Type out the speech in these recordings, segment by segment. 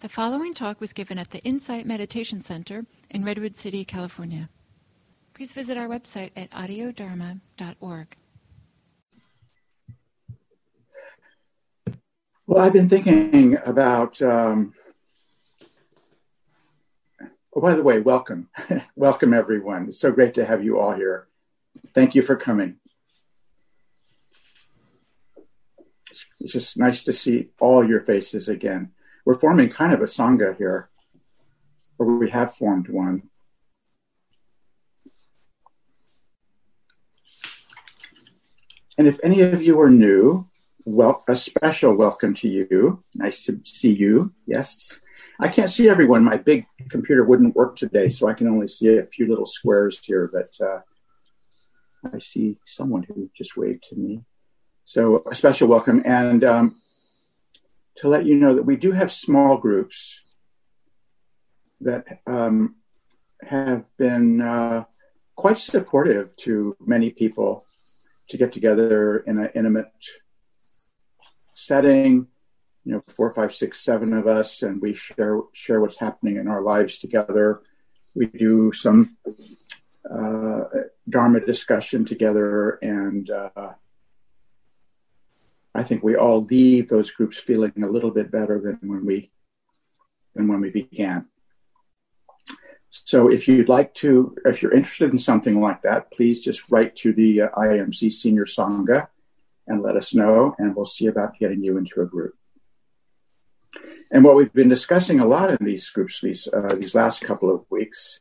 The following talk was given at the Insight Meditation Center in Redwood City, California. Please visit our website at audiodharma.org. Well, I've been thinking about. Um, oh, by the way, welcome. welcome, everyone. It's so great to have you all here. Thank you for coming. It's just nice to see all your faces again we're forming kind of a sangha here, or we have formed one. And if any of you are new, well, a special welcome to you. Nice to see you. Yes. I can't see everyone. My big computer wouldn't work today, so I can only see a few little squares here, but uh, I see someone who just waved to me. So a special welcome. And um, to let you know that we do have small groups that um, have been uh, quite supportive to many people to get together in an intimate setting. You know, four, five, six, seven of us, and we share share what's happening in our lives together. We do some uh, Dharma discussion together, and uh, I think we all leave those groups feeling a little bit better than when we than when we began. So if you'd like to, if you're interested in something like that, please just write to the uh, IMC Senior Sangha and let us know, and we'll see about getting you into a group. And what we've been discussing a lot in these groups these uh, these last couple of weeks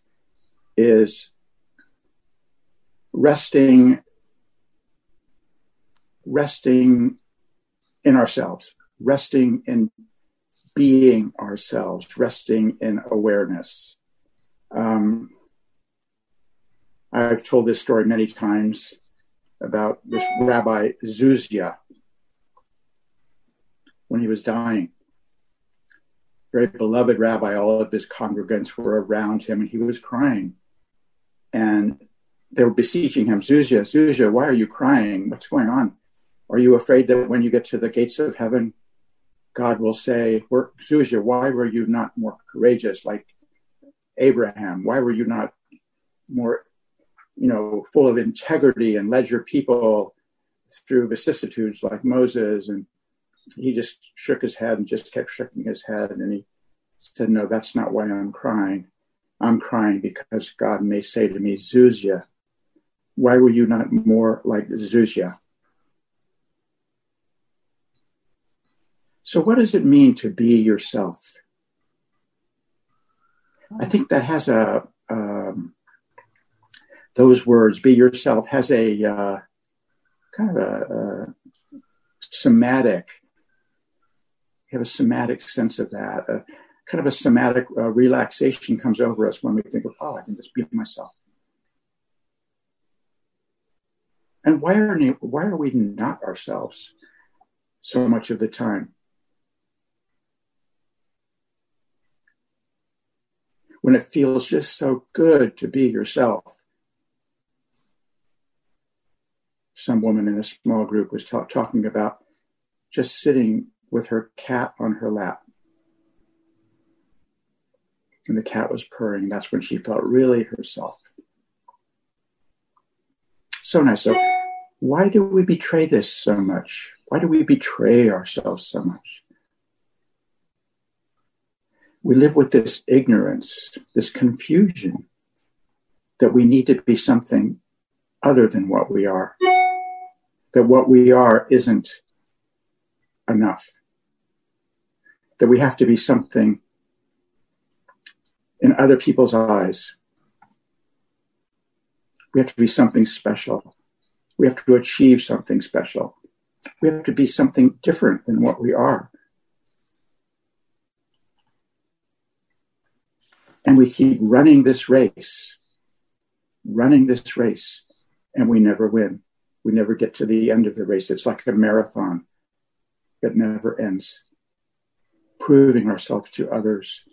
is resting resting in ourselves, resting in being ourselves, resting in awareness. Um, I've told this story many times about this Rabbi Zuzia when he was dying. Very beloved rabbi, all of his congregants were around him and he was crying. And they were beseeching him, Zuzia, Zuzia, why are you crying? What's going on? Are you afraid that when you get to the gates of heaven, God will say, Zuzia, why were you not more courageous like Abraham? Why were you not more, you know, full of integrity and led your people through vicissitudes like Moses? And he just shook his head and just kept shaking his head. And he said, No, that's not why I'm crying. I'm crying because God may say to me, Zuzia, why were you not more like Zuzia? So, what does it mean to be yourself? I think that has a um, those words "be yourself" has a uh, kind of a, a somatic. You have a somatic sense of that. A, kind of a somatic uh, relaxation comes over us when we think of, "Oh, I can just be myself." And why are why are we not ourselves so much of the time? When it feels just so good to be yourself. Some woman in a small group was ta- talking about just sitting with her cat on her lap. And the cat was purring. That's when she felt really herself. So nice. So, why do we betray this so much? Why do we betray ourselves so much? We live with this ignorance, this confusion that we need to be something other than what we are, that what we are isn't enough, that we have to be something in other people's eyes. We have to be something special. We have to achieve something special. We have to be something different than what we are. And we keep running this race, running this race, and we never win. We never get to the end of the race. It's like a marathon that never ends, proving ourselves to others,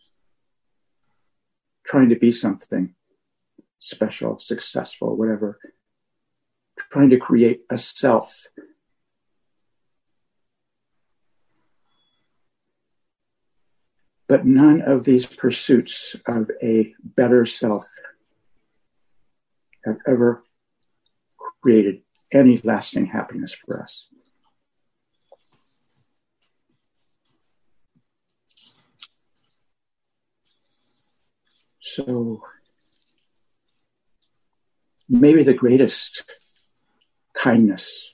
trying to be something special, successful, whatever, trying to create a self But none of these pursuits of a better self have ever created any lasting happiness for us. So maybe the greatest kindness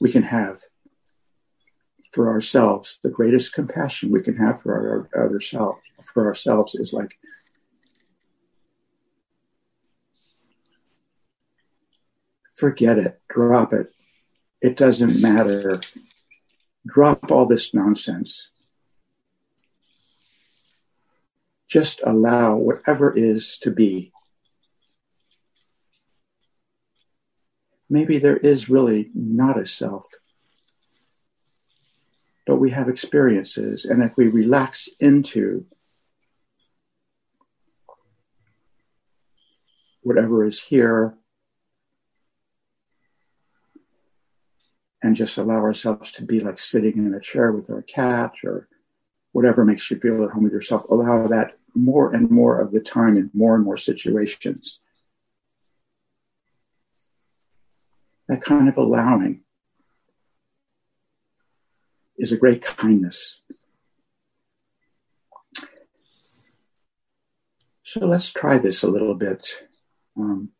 we can have for ourselves, the greatest compassion we can have for our other self, for ourselves is like forget it, drop it. It doesn't matter. Drop all this nonsense. Just allow whatever is to be. Maybe there is really not a self but we have experiences. And if we relax into whatever is here and just allow ourselves to be like sitting in a chair with our cat or whatever makes you feel at home with yourself, allow that more and more of the time in more and more situations. That kind of allowing is a great kindness. So let's try this a little bit um,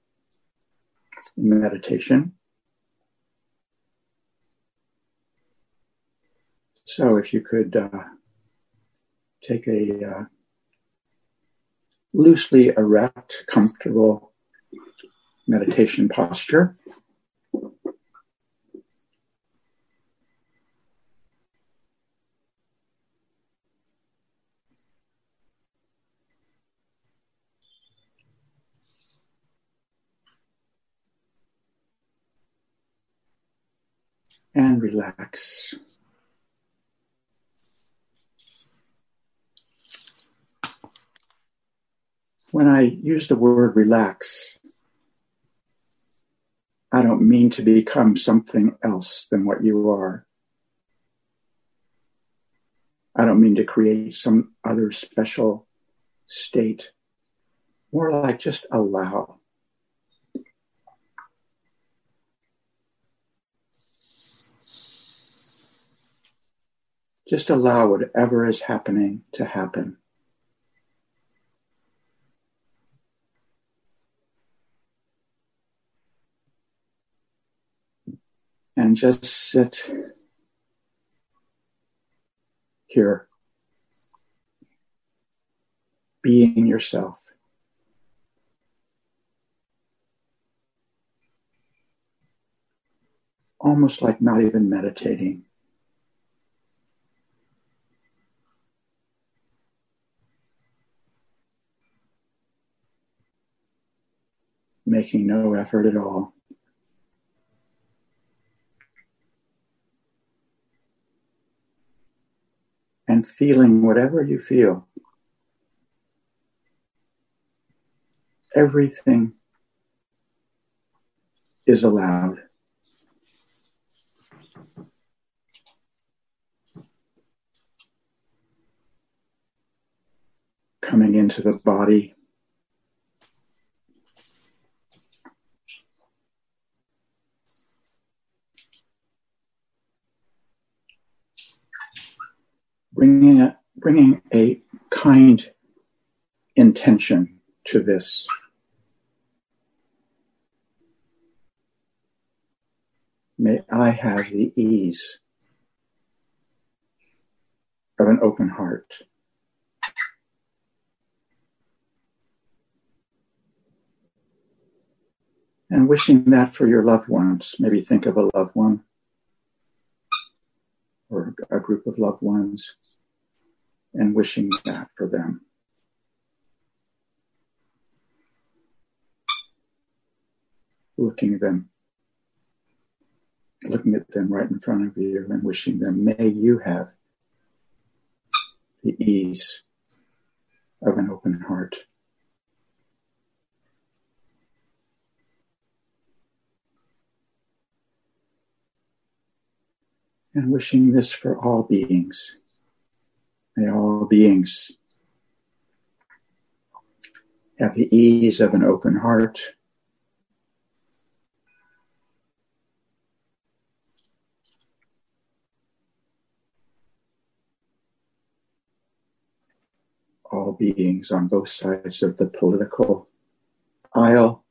in meditation. So if you could uh, take a uh, loosely erect, comfortable meditation posture. and relax. When I use the word relax, I don't mean to become something else than what you are. I don't mean to create some other special state. More like just allow. Just allow whatever is happening to happen. And just sit here, being yourself. Almost like not even meditating. Making no effort at all. And feeling whatever you feel. Everything is allowed. Coming into the body. Bringing a, bringing a kind intention to this. May I have the ease of an open heart. And wishing that for your loved ones. Maybe think of a loved one or a group of loved ones and wishing that for them. Looking at them, looking at them right in front of you and wishing them, may you have the ease of an open heart. And wishing this for all beings. May all beings have the ease of an open heart. All beings on both sides of the political aisle.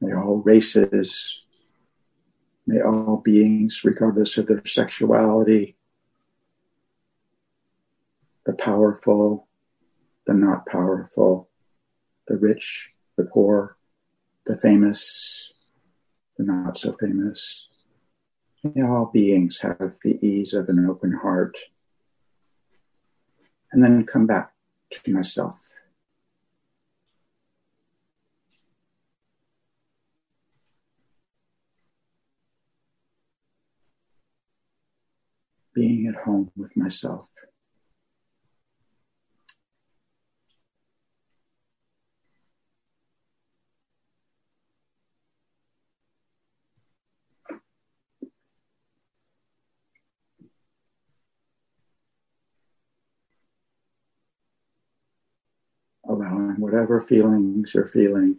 May all races, may all beings, regardless of their sexuality, the powerful, the not powerful, the rich, the poor, the famous, the not so famous. May all beings have the ease of an open heart. And then come back to myself. Being at home with myself. allowing whatever feelings you're feeling.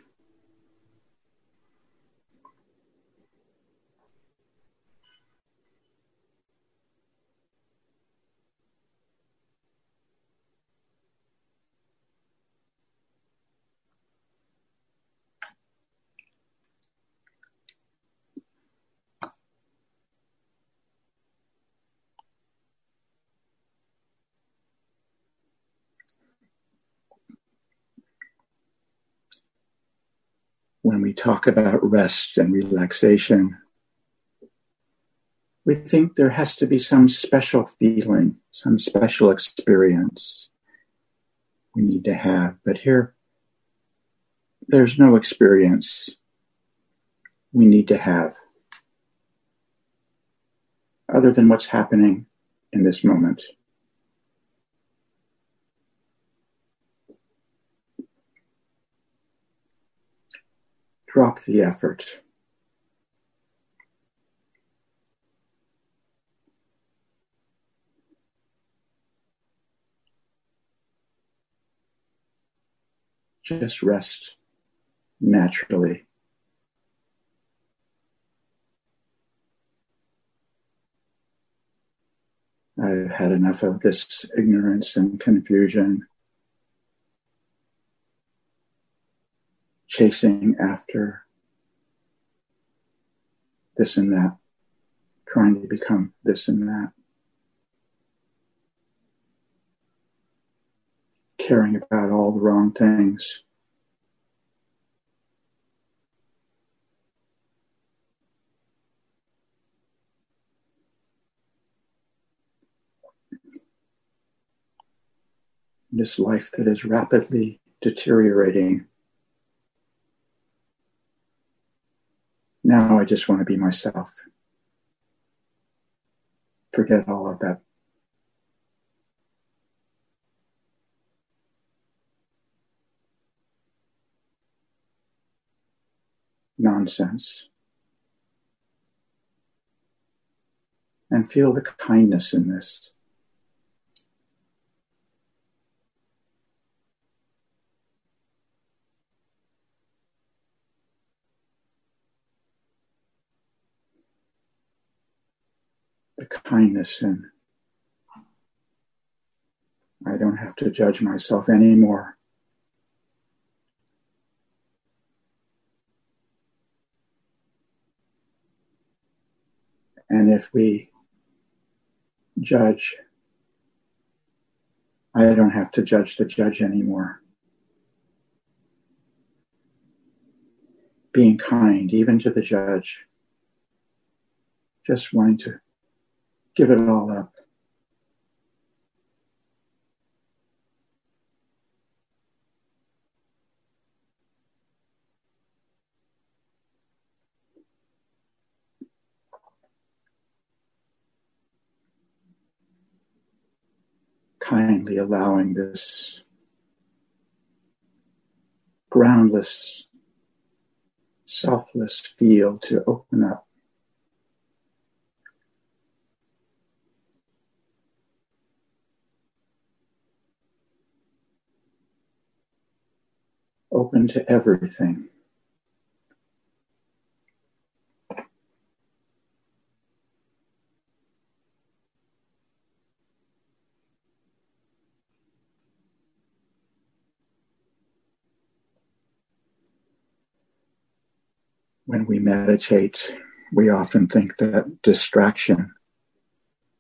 Talk about rest and relaxation, we think there has to be some special feeling, some special experience we need to have. But here, there's no experience we need to have other than what's happening in this moment. Drop the effort. Just rest naturally. I've had enough of this ignorance and confusion. Chasing after this and that, trying to become this and that, caring about all the wrong things. This life that is rapidly deteriorating Now I just want to be myself. Forget all of that. Nonsense. And feel the kindness in this. The kindness and I don't have to judge myself anymore. And if we judge, I don't have to judge the judge anymore. Being kind, even to the judge, just wanting to give it all up. Kindly allowing this groundless, selfless feel to open up open to everything. When we meditate, we often think that distraction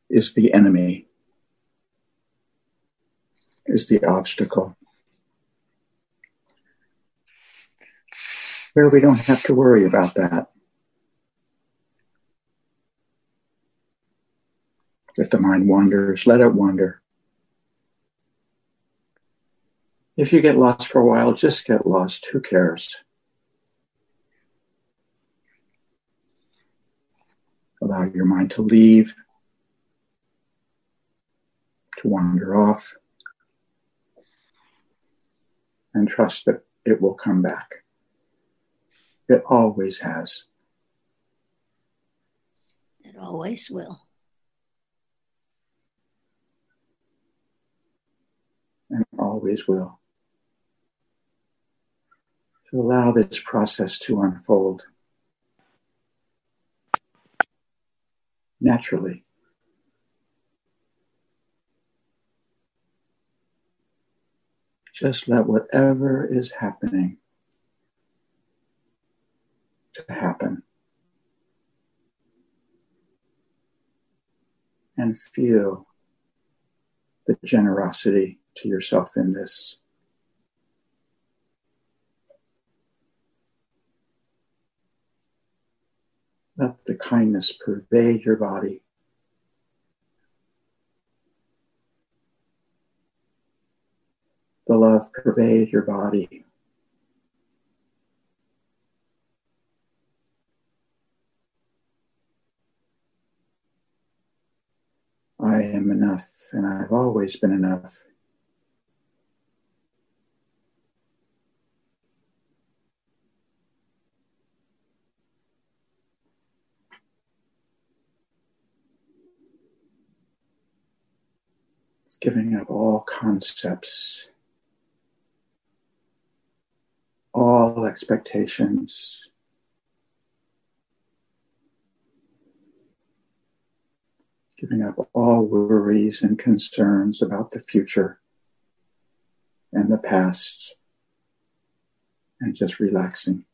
is the enemy, is the obstacle. Where we don't have to worry about that. If the mind wanders, let it wander. If you get lost for a while, just get lost. Who cares? Allow your mind to leave, to wander off, and trust that it will come back. It always has. It always will. And always will. To allow this process to unfold. naturally. Just let whatever is happening to happen. And feel the generosity to yourself in this. Let the kindness pervade your body. The love pervade your body. I am enough, and I've always been enough. giving up all concepts, all expectations. Giving up all worries and concerns about the future and the past, and just relaxing.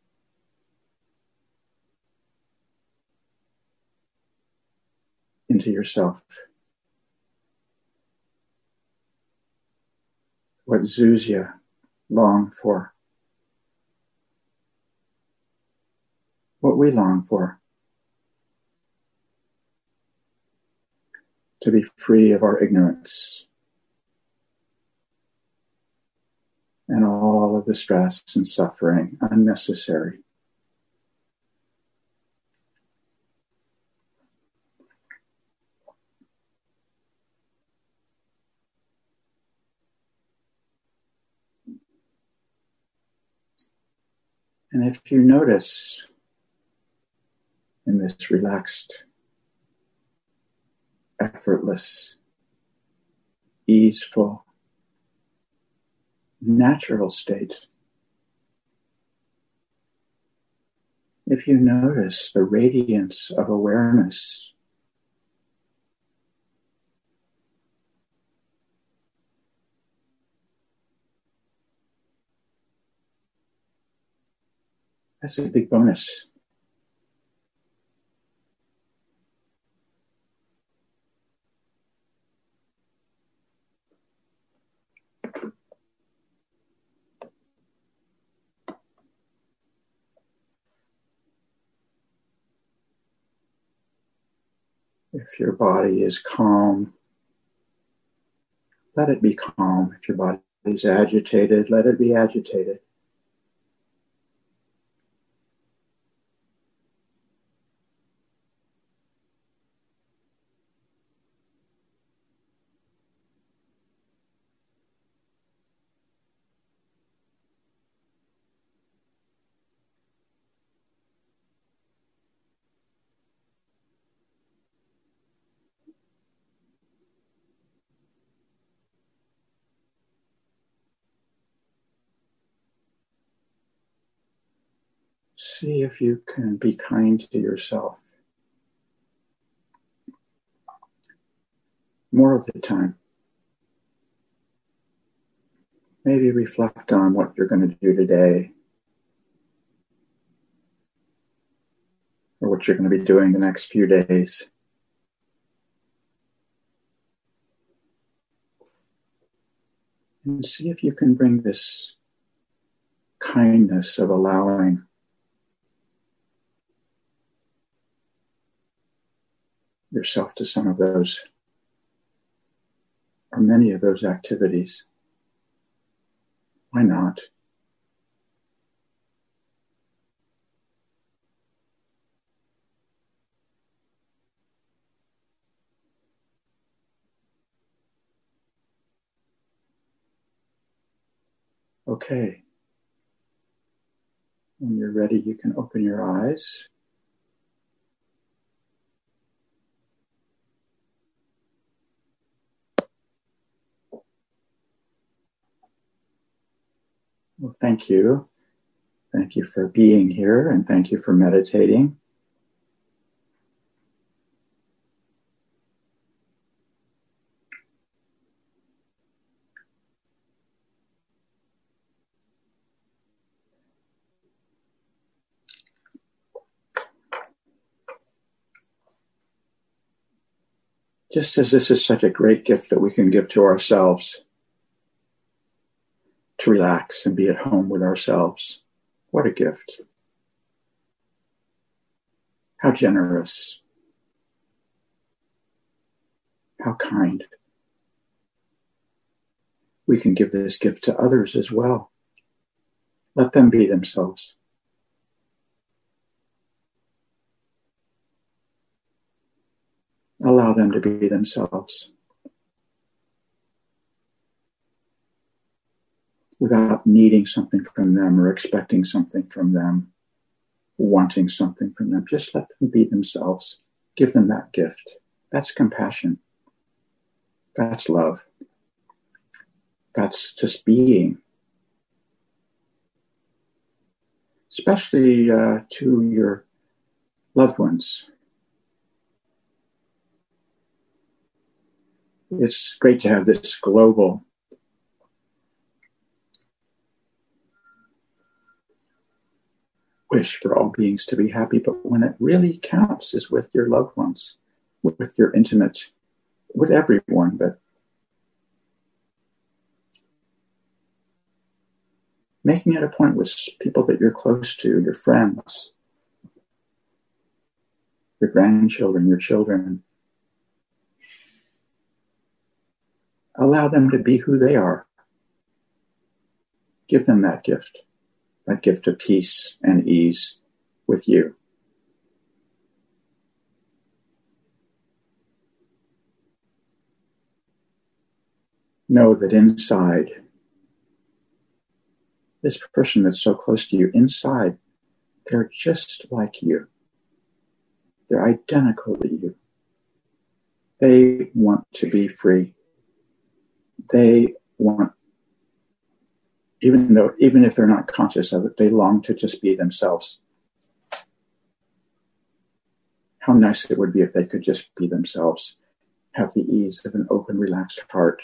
Into yourself. what Zuzia longed for, what we long for. To be free of our ignorance and all of the stress and suffering unnecessary. And if you notice in this relaxed, effortless, easeful, natural state, if you notice the radiance of awareness That's a big bonus. If your body is calm, let it be calm. If your body is agitated, let it be agitated. See if you can be kind to yourself more of the time. Maybe reflect on what you're going to do today or what you're going to be doing the next few days. And see if you can bring this kindness of allowing yourself to some of those or many of those activities. Why not? Okay. When you're ready, you can open your eyes. Well, thank you. Thank you for being here and thank you for meditating. Just as this is such a great gift that we can give to ourselves to relax and be at home with ourselves. What a gift. How generous. How kind. We can give this gift to others as well. Let them be themselves. Allow them to be themselves. Without needing something from them or expecting something from them, wanting something from them. Just let them be themselves. Give them that gift. That's compassion. That's love. That's just being. Especially uh, to your loved ones. It's great to have this global wish for all beings to be happy, but when it really counts is with your loved ones, with your intimate, with everyone, but making it a point with people that you're close to, your friends, your grandchildren, your children. Allow them to be who they are. Give them that gift that gift of peace and ease with you. Know that inside, this person that's so close to you, inside, they're just like you. They're identical to you. They want to be free. They want even though even if they're not conscious of it, they long to just be themselves. How nice it would be if they could just be themselves, have the ease of an open, relaxed heart.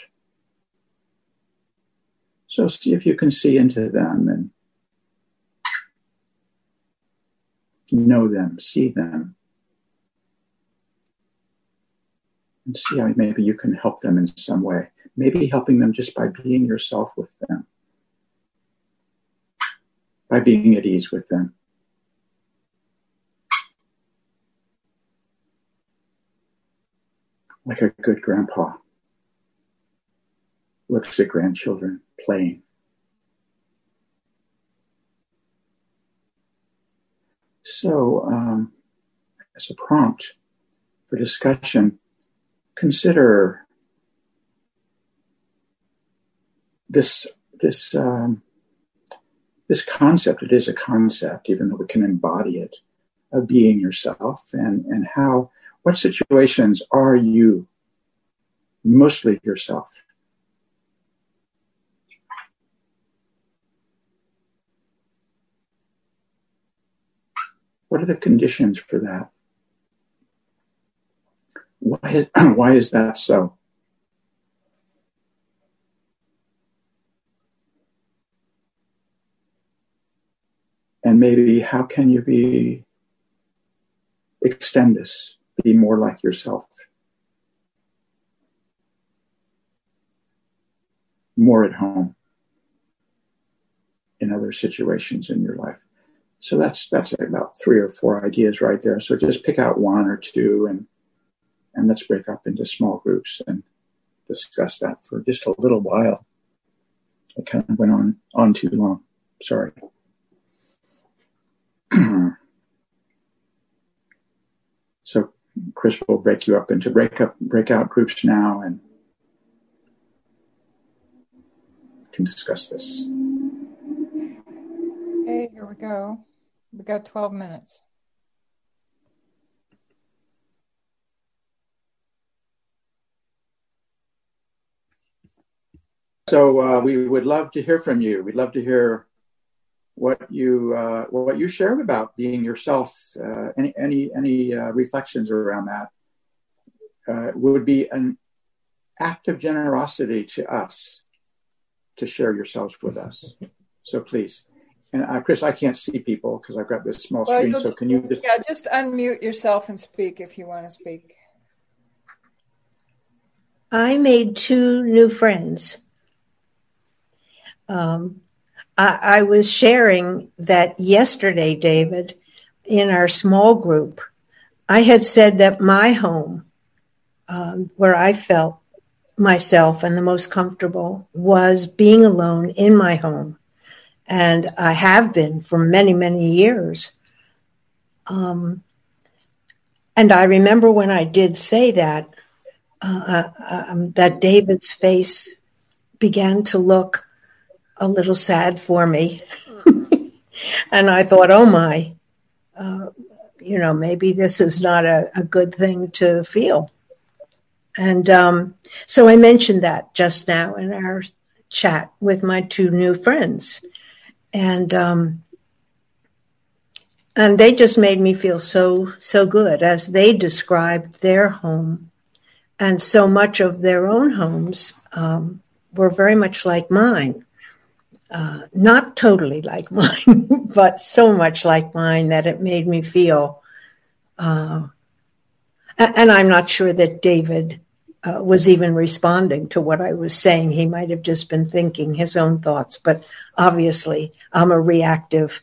So see if you can see into them and know them, see them, and see how maybe you can help them in some way. Maybe helping them just by being yourself with them by being at ease with them. Like a good grandpa looks at grandchildren playing. So, um, as a prompt for discussion, consider this this um, this concept, it is a concept, even though we can embody it, of being yourself and, and how, what situations are you mostly yourself? What are the conditions for that? Why, why is that so? And maybe how can you be extend this, be more like yourself? More at home in other situations in your life. So that's that's about three or four ideas right there. So just pick out one or two and and let's break up into small groups and discuss that for just a little while. I kind of went on on too long. Sorry. So Chris will break you up into break up breakout groups now and can discuss this. Okay, here we go. We got 12 minutes. So uh, we would love to hear from you. We'd love to hear what you uh, what you shared about being yourself. Uh, any any any uh, reflections around that uh, would be an act of generosity to us to share yourselves with us. So please. And uh, Chris, I can't see people because I've got this small well, screen. So can you just yeah, just unmute yourself and speak if you want to speak. I made two new friends um, I, I was sharing that yesterday, David, in our small group. I had said that my home, um, where I felt myself and the most comfortable, was being alone in my home. And I have been for many, many years. Um, and I remember when I did say that, uh, uh um, that David's face began to look a little sad for me. and I thought, oh my, uh, you know, maybe this is not a, a good thing to feel. And um, so I mentioned that just now in our chat with my two new friends. And um, and they just made me feel so so good as they described their home and so much of their own homes um, were very much like mine uh, not totally like mine, but so much like mine that it made me feel. Uh, and I'm not sure that David uh, was even responding to what I was saying. He might have just been thinking his own thoughts, but obviously I'm a reactive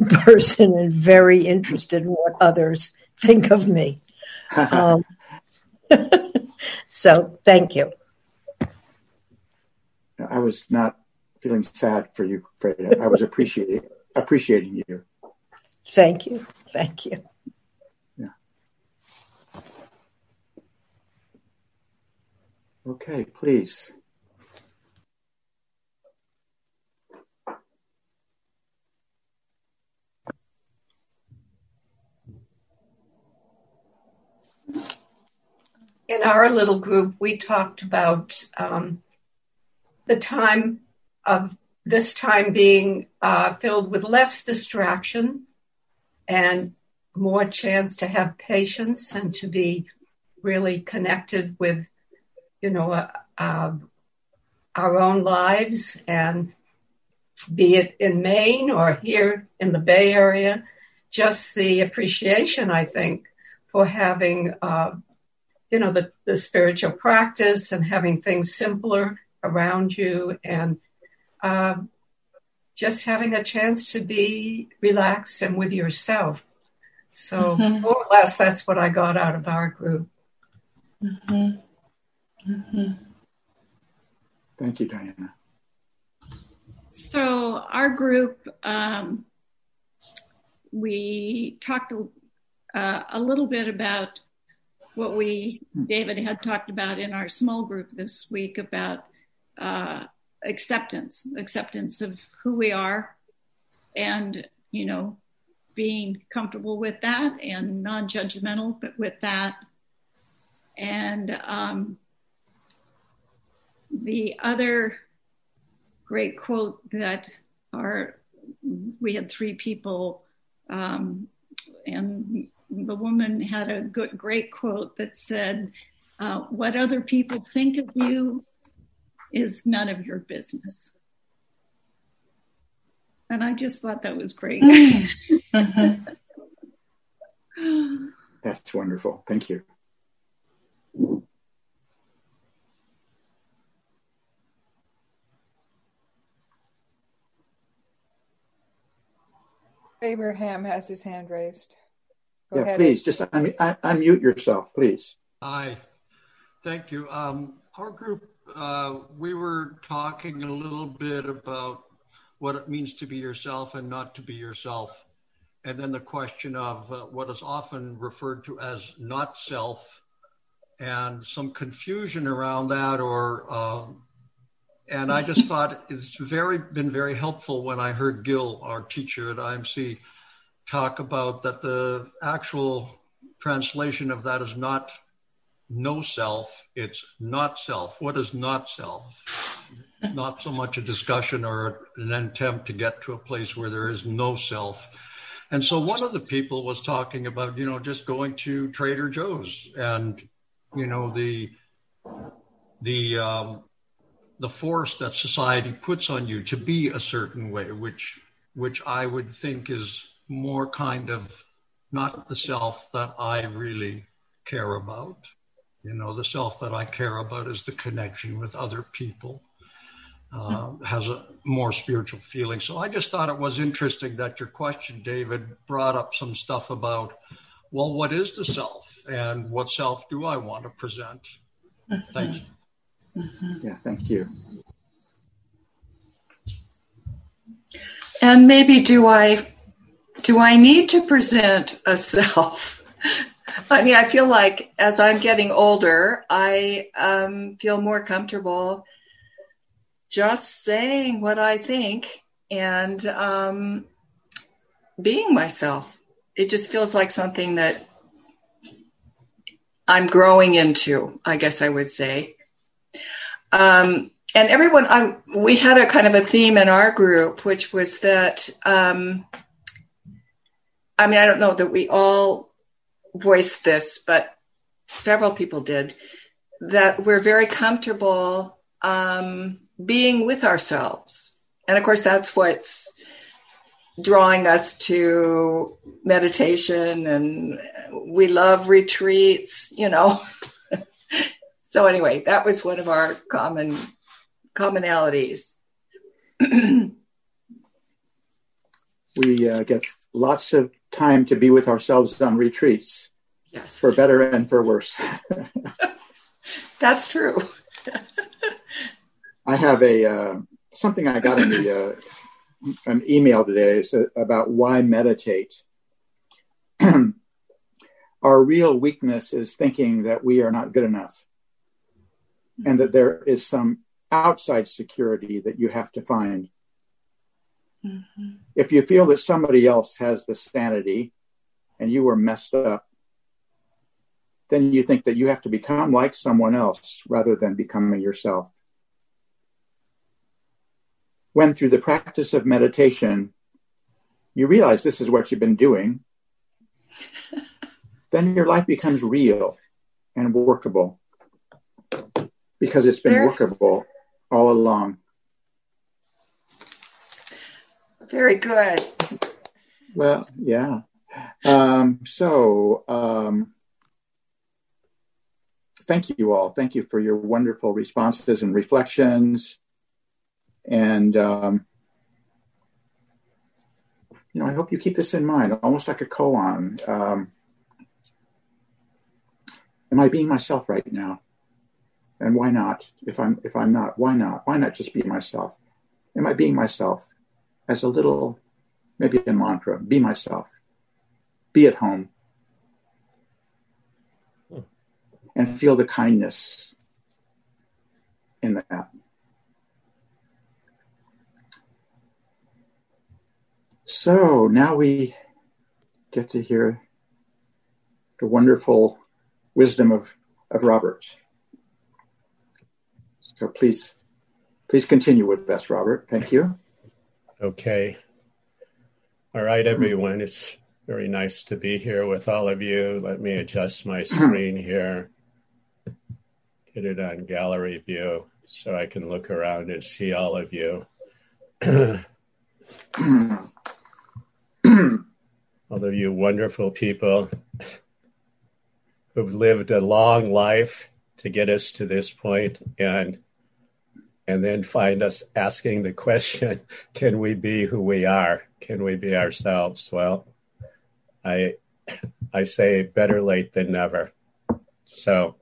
person and very interested in what others think of me. Um, so thank you. I was not feeling sad for you, Freda. I was appreciating appreciating you. Thank you. Thank you. Yeah. Okay, please. In our little group, we talked about um, the time of this time being uh, filled with less distraction and more chance to have patience and to be really connected with, you know, uh, uh, our own lives and be it in Maine or here in the Bay Area, just the appreciation, I think, for having, uh, you know, the, the spiritual practice and having things simpler around you and um, just having a chance to be relaxed and with yourself. So, mm-hmm. more or less, that's what I got out of our group. Mm-hmm. Mm-hmm. Thank you, Diana. So, our group, um, we talked uh, a little bit about what we, hmm. David, had talked about in our small group this week about uh, acceptance, acceptance of who we are, and you know, being comfortable with that and non-judgmental, but with that, and um, the other great quote that our we had three people um, and the woman had a good, great quote that said, uh, "What other people think of you is none of your business." And I just thought that was great. mm-hmm. That's wonderful. Thank you. Abraham has his hand raised. Go yeah, ahead. please just un- un- unmute yourself, please. Hi, thank you. Um, our group, uh, we were talking a little bit about what it means to be yourself and not to be yourself. And then the question of uh, what is often referred to as not self and some confusion around that or uh, and I just thought it's very been very helpful when I heard Gil, our teacher at IMC, talk about that the actual translation of that is not no self, it's not self. What is not self? Not so much a discussion or an attempt to get to a place where there is no self. And so one of the people was talking about, you know, just going to Trader Joe's and, you know, the the um, the force that society puts on you to be a certain way, which which I would think is more kind of not the self that I really care about. You know, the self that I care about is the connection with other people, uh, has a more spiritual feeling. So I just thought it was interesting that your question, David, brought up some stuff about, well, what is the self and what self do I want to present? Mm-hmm. Thanks. Mm-hmm. Yeah, thank you. And maybe do I do I need to present a self? I mean, I feel like as I'm getting older, I um, feel more comfortable just saying what I think and um, being myself. It just feels like something that I'm growing into, I guess I would say. Um, and everyone, I, we had a kind of a theme in our group, which was that, um, I mean, I don't know that we all voiced this, but several people did, that we're very comfortable um, being with ourselves. And of course, that's what's drawing us to meditation and we love retreats, you know. So anyway, that was one of our common commonalities. we uh, get lots of time to be with ourselves on retreats. Yes. For better and for worse. That's true. I have a uh, something I got in the uh, an email today is about why meditate. Our real weakness is thinking that we are not good enough and that there is some outside security that you have to find. Mm-hmm. If you feel that somebody else has the sanity and you are messed up, then you think that you have to become like someone else rather than becoming yourself. When through the practice of meditation, you realize this is what you've been doing, then your life becomes real and workable because it's been workable all along. Very good. Well, yeah. Um, so, um, thank you all. Thank you for your wonderful responses and reflections. And, um, you know, I hope you keep this in mind, almost like a koan. Um, am I being myself right now? And why not? If I'm if I'm not, why not? Why not just be myself? Am I being myself? As a little, maybe a mantra, be myself. Be at home. Hmm. And feel the kindness in that. So now we get to hear the wonderful wisdom of, of Robert. So please, please continue with us, Robert. Thank you. Okay. All right, everyone. It's very nice to be here with all of you. Let me adjust my screen here, get it on gallery view so I can look around and see all of you. all of you wonderful people who've lived a long life to get us to this point and and then find us asking the question can we be who we are? Can we be ourselves? Well i i say better late than never. So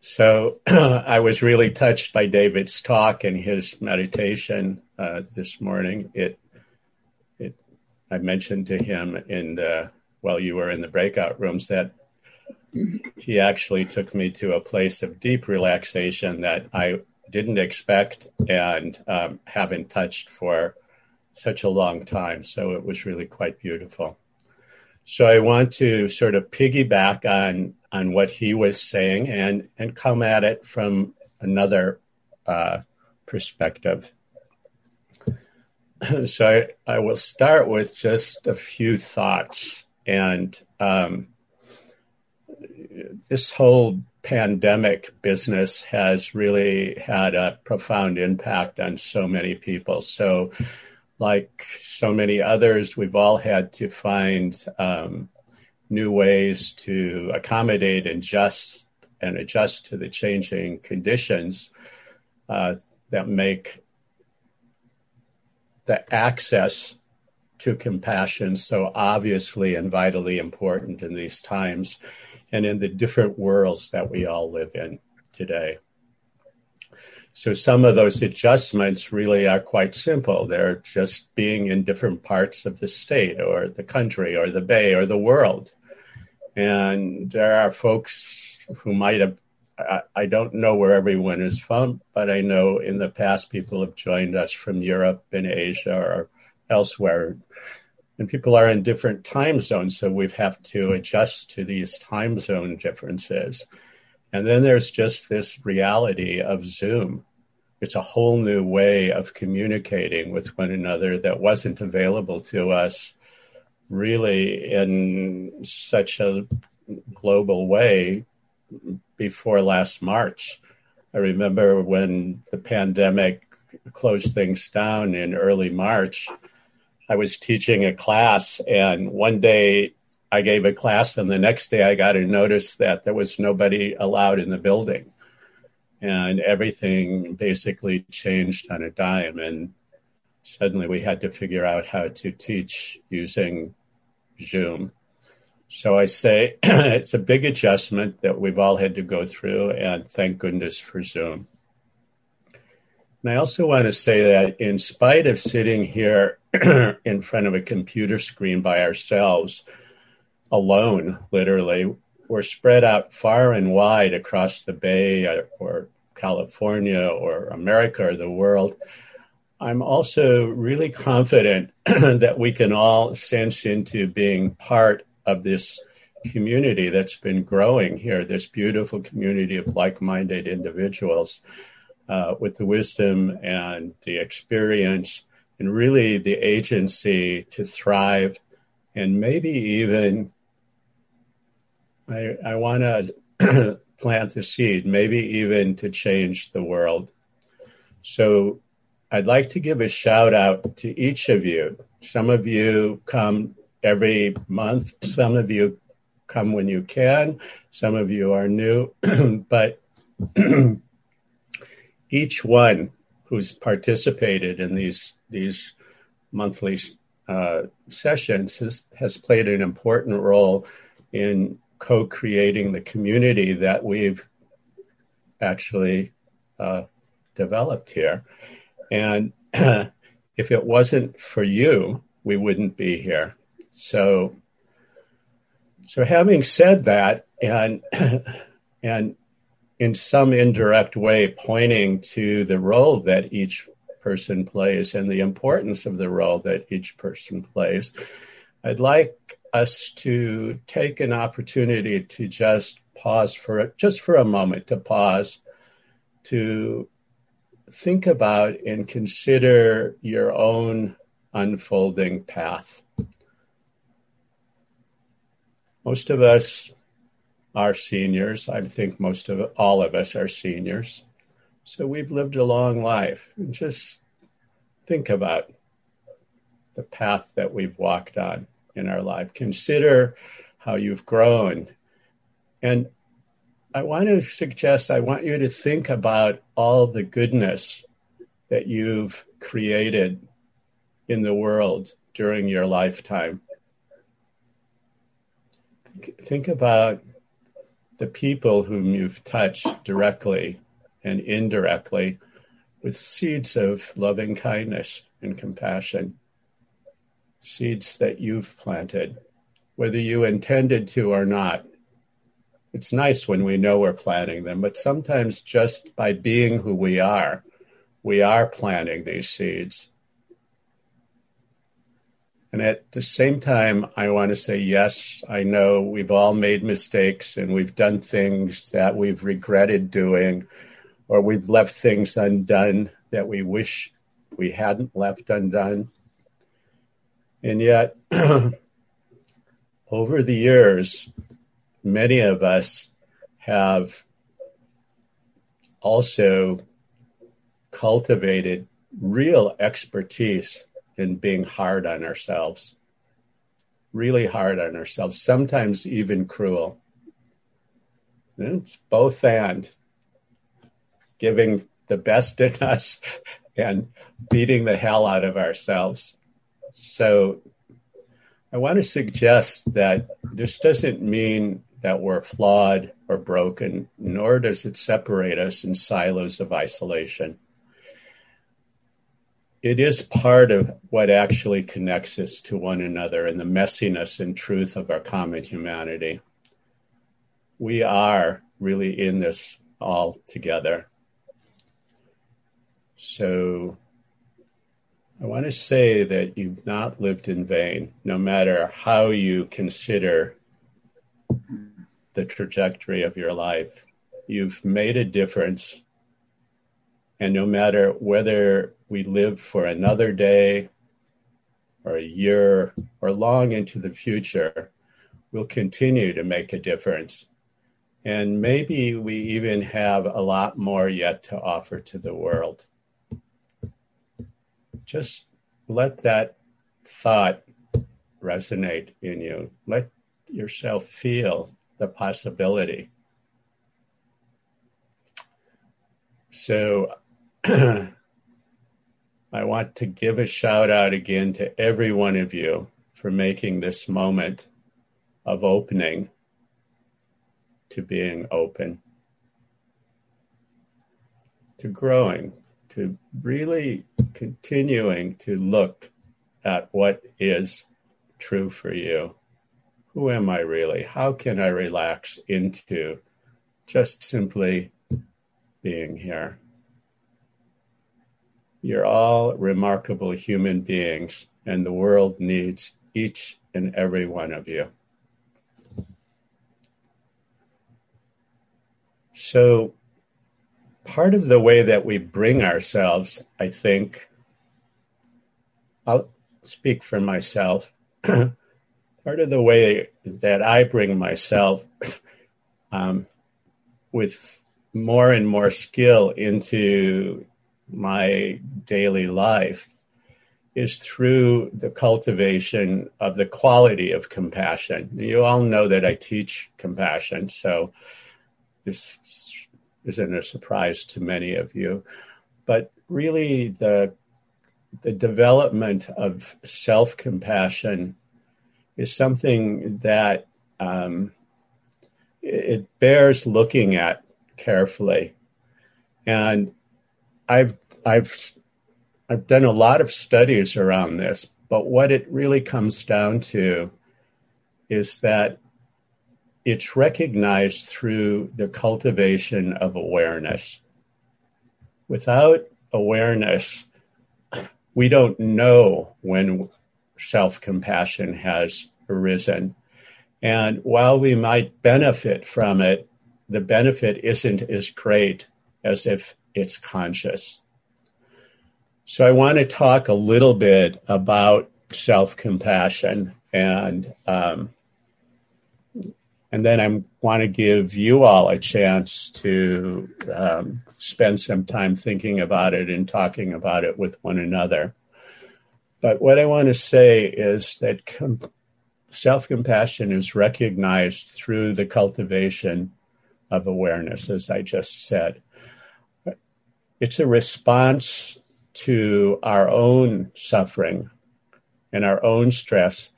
so i was really touched by david's talk and his meditation uh, this morning. It it i mentioned to him in the while you were in the breakout rooms that he actually took me to a place of deep relaxation that I didn't expect and um, haven't touched for such a long time. So it was really quite beautiful. So I want to sort of piggyback on on what he was saying and and come at it from another uh, perspective. so I, I, will start with just a few thoughts and. Um, this whole pandemic business has really had a profound impact on so many people. So, like so many others, we've all had to find um, new ways to accommodate and adjust and adjust to the changing conditions uh, that make the access to compassion so obviously and vitally important in these times and in the different worlds that we all live in today. So some of those adjustments really are quite simple. They're just being in different parts of the state or the country or the bay or the world. And there are folks who might have, I, don't know where everyone is from, but I know in the past people have joined us from Europe and Asia or elsewhere and people are in different time zones, so we have to adjust to these time zone differences. And then there's just this reality of Zoom. It's a whole new way of communicating with one another that wasn't available to us really in such a global way before last March. I remember when the pandemic closed things down in early March I was teaching a class, and one day I gave a class, and the next day I got a notice that there was nobody allowed in the building. And everything basically changed on a dime. And suddenly we had to figure out how to teach using Zoom. So I say it's a big adjustment that we've all had to go through, and thank goodness for Zoom. And I also want to say that in spite of sitting here in front of a computer screen by ourselves, alone, literally. We're spread out far and wide across the Bay or, or California or America or the world. I'm also really confident that we can all sense into being part of this community that's been growing here, this beautiful community of like minded individuals uh, with the wisdom and the experience and really the agency to thrive and maybe even I, I want to plant the seed, maybe even to change the world. So I'd like to give a shout out to each of you. Some of you come every month, some of you come when you can, some of you are new, but each one who's participated in these these monthly uh, sessions has, has played an important role in co-creating the community that we've actually uh, developed here. And if it wasn't for you, we wouldn't be here. So, so having said that, and and in some indirect way pointing to the role that each person plays and the importance of the role that each person plays. I'd like us to take an opportunity to just pause for just for a moment to pause to think about and consider your own unfolding path. most of us are seniors. I think most of all of us are seniors. So we've lived a long life. Just think about the path that we've walked on in our life. Consider how you've grown. And I want to suggest, I want you to think about all the goodness that you've created in the world during your lifetime. Think about the people whom you've touched directly and indirectly with seeds of loving kindness and compassion, seeds that you've planted, whether you intended to or not. It's nice when we know we're planting them, but sometimes just by being who we are, we are planting these seeds. And at the same time, I want to say, yes, I know we've all made mistakes and we've done things that we've regretted doing, or we've left things undone that we wish we hadn't left undone. And yet, over the years, many of us have also cultivated real expertise in being hard on ourselves, really hard on ourselves, sometimes even cruel. It's both and giving the best in us and beating the hell out of ourselves. So I want to suggest that this doesn't mean that we're flawed or broken, nor does it separate us in silos of isolation it is part of what actually connects us to one another and the messiness and truth of our common humanity. We are really in this all together. So I want to say that you've not lived in vain, no matter how you consider the trajectory of your life. You've made a difference. And no matter whether we live for another day or a year or long into the future We'll continue to make a difference. And maybe we even have a lot more yet to offer to the world. Just let that thought resonate in you. Let yourself feel the possibility. So I want to give a shout out again to every one of you for making this moment of opening to being open, to growing, to really continuing to look at what is true for you. Who am I really? How can I relax into just simply being here? You're all remarkable human beings, and the world needs each and every one of you. So, part of the way that we bring ourselves, I think, I'll speak for myself. part of the way that I bring myself um, with more and more skill into my daily life is through the cultivation of the quality of compassion. You all know that I teach compassion, so this isn't a surprise to many of you. But really, the the development of self compassion is something that um, it bears looking at carefully. And I've I've I've done a lot of studies around this, but what it really comes down to is that it's recognized through the cultivation of awareness. Without awareness, we don't know when self compassion has arisen. And while we might benefit from it, the benefit isn't as great as if it's conscious. So I want to talk a little bit about self compassion and um, And then I want to give you all a chance to um, spend some time thinking about it and talking about it with one another. But what I want to say is that com- self compassion is recognized through the cultivation of awareness, as I just said. It's a response to our own suffering and our own stress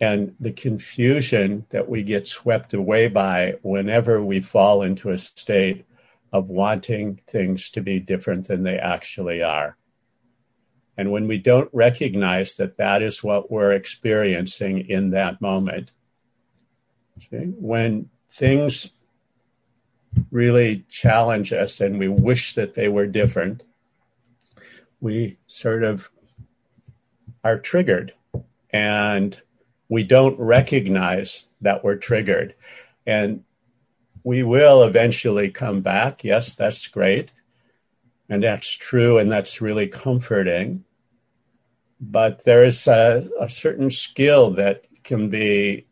and the confusion that we get swept away by whenever we fall into a state of wanting things to be different than they actually are. And when we don't recognize that that is what we're experiencing in that moment, see, when things really challenge us and we wish that they were different, we sort of are triggered and we don't recognize that we're triggered. And we will eventually come back. Yes, that's great. And that's true and that's really comforting. But there is a, a certain skill that can be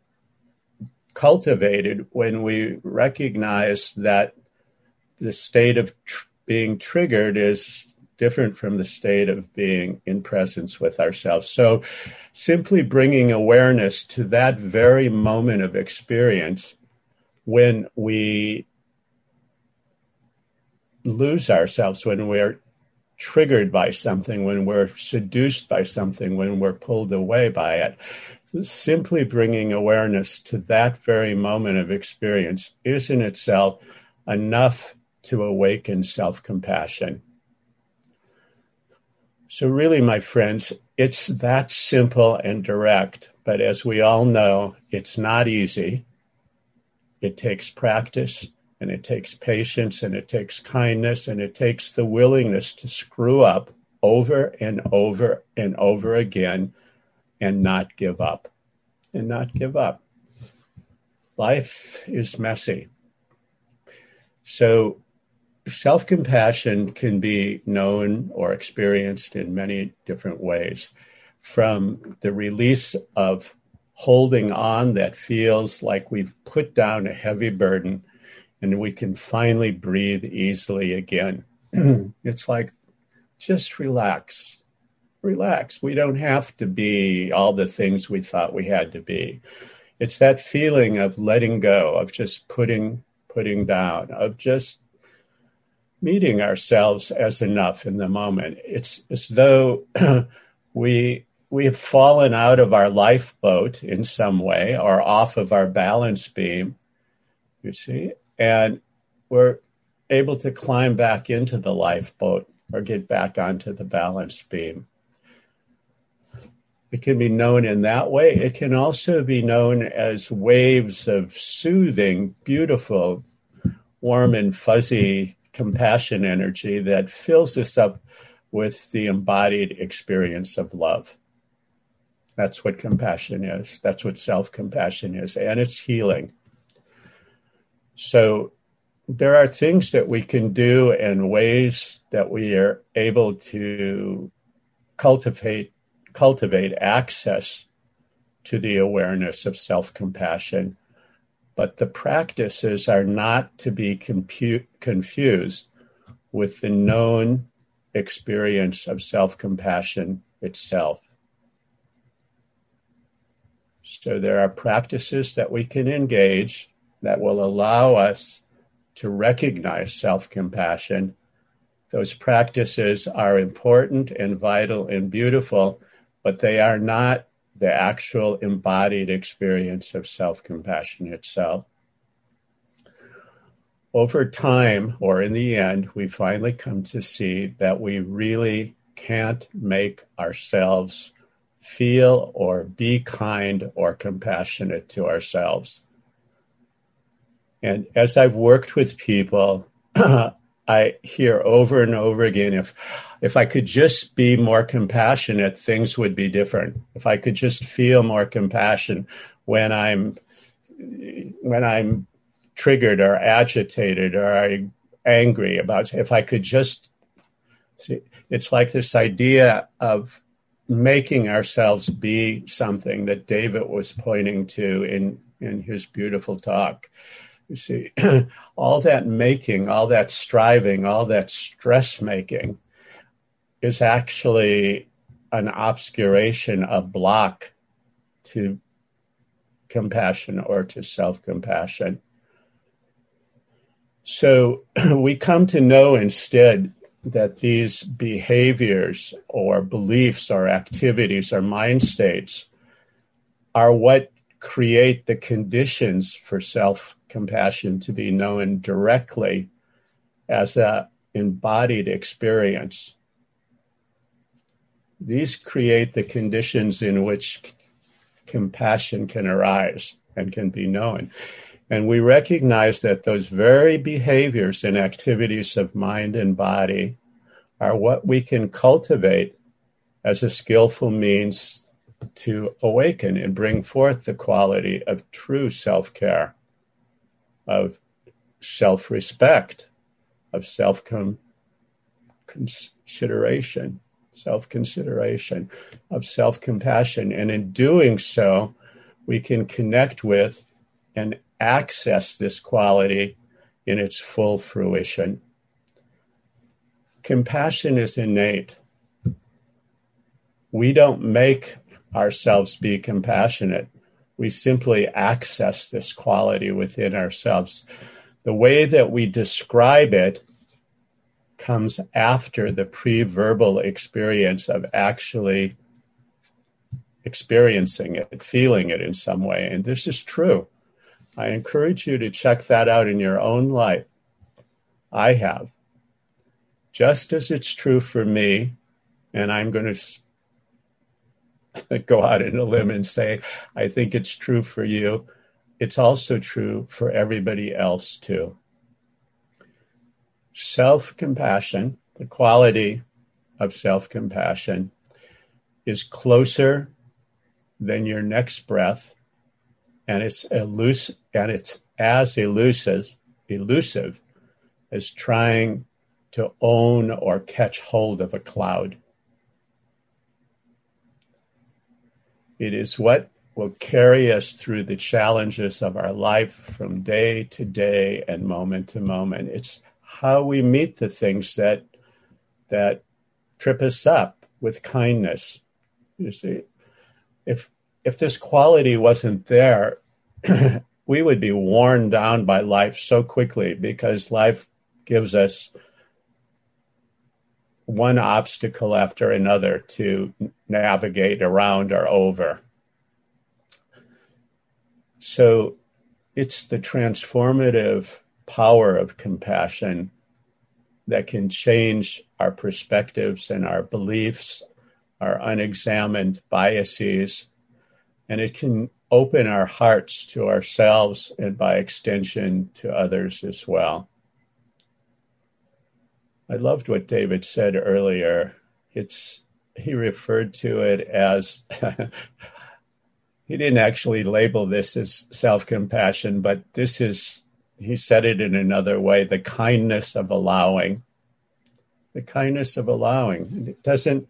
cultivated when we recognize that the state of tr- being triggered is different from the state of being in presence with ourselves. So, simply bringing awareness to that very moment of experience when we lose ourselves, when we're triggered by something, when we're seduced by something, when we're pulled away by it. Simply bringing awareness to that very moment of experience is in itself enough to awaken self compassion. So, really, my friends, it's that simple and direct. But as we all know, it's not easy. It takes practice and it takes patience and it takes kindness and it takes the willingness to screw up over and over and over again and not give up. And not give up. Life is messy. So, self compassion can be known or experienced in many different ways from the release of holding on that feels like we've put down a heavy burden and we can finally breathe easily again. it's like just relax. Relax. We don't have to be all the things we thought we had to be. It's that feeling of letting go, of just putting putting down, of just meeting ourselves as enough in the moment. It's as though we we have fallen out of our lifeboat in some way or off of our balance beam, you see, and we're able to climb back into the lifeboat or get back onto the balance beam. It can be known in that way. It can also be known as waves of soothing, beautiful, warm and fuzzy compassion energy that fills us up with the embodied experience of love. That's what compassion is. That's what self compassion is. And it's healing. So there are things that we can do and ways that we are able to cultivate cultivate access to the awareness of self compassion. But the practices are not to be confused with the known experience of self compassion itself. So there are practices that we can engage that will allow us to recognize self compassion. Those practices are important and vital and beautiful, but they are not the actual embodied experience of self compassion itself. Over time, or in the end, we finally come to see that we really can't make ourselves feel or be kind or compassionate to ourselves. And as I've worked with people, uh, I hear over and over again if if I could just be more compassionate, things would be different. If I could just feel more compassion when I'm when I'm triggered or agitated or I'm angry about if I could just see it's like this idea of making ourselves be something that David was pointing to in in his beautiful talk. You see, all that making, all that striving, all that stress making is actually an obscuration, a block to compassion or to self compassion. So we come to know instead that these behaviors or beliefs or activities or mind states are what create the conditions for self compassion to be known directly as a embodied experience. These create the conditions in which compassion can arise and can be known. And we recognize that those very behaviors and activities of mind and body are what we can cultivate as a skillful means to awaken and bring forth the quality of true self care, of self respect, of self consideration, self consideration, of self compassion. And in doing so, we can connect with and access this quality in its full fruition. Compassion is innate. We don't make ourselves be compassionate. We simply access this quality within ourselves. The way that we describe it comes after the pre verbal experience of actually experiencing it, feeling it in some way. And this is true. I encourage you to check that out in your own life. I have. Just as it's true for me, and I'm going to go out in a limb and say, I think it's true for you, it's also true for everybody else too. Self compassion, the quality of self compassion, is closer than your next breath and it's elusive, and it's as elusive, elusive as trying to own or catch hold of a cloud. It is what will carry us through the challenges of our life from day to day and moment to moment. It's how we meet the things that that trip us up with kindness. You see, if if this quality wasn't there, we would be worn down by life so quickly because life gives us one obstacle after another to navigate around or over. So it's the transformative power of compassion that can change our perspectives and our beliefs, our unexamined biases, and it can open our hearts to ourselves and by extension to others as well. I loved what David said earlier. It's he referred to it as he didn't actually label this as self-compassion, but this is he said it in another way, the kindness of allowing. The kindness of allowing. It doesn't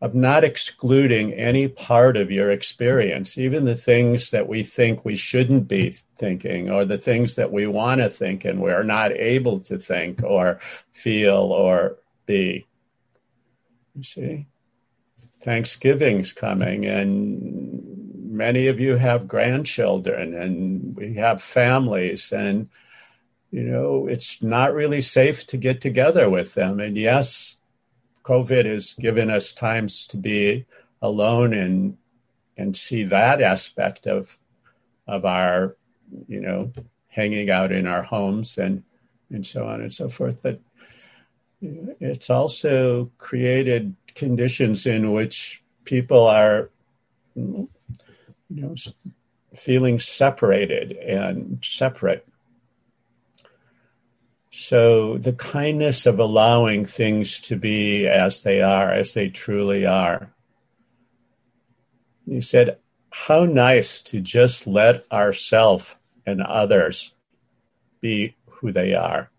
of not excluding any part of your experience, even the things that we think we shouldn't be thinking, or the things that we want to think and we're not able to think or feel or be. You see? Thanksgiving's coming, and many of you have grandchildren, and we have families, and you know, it's not really safe to get together with them. And yes, COVID has given us times to be alone and and see that aspect of of our you know hanging out in our homes and and so on and so forth. But it's also created conditions in which people are you know feeling separated and separate so the kindness of allowing things to be as they are, as they truly are. You said, how nice to just let ourself and others be who they are.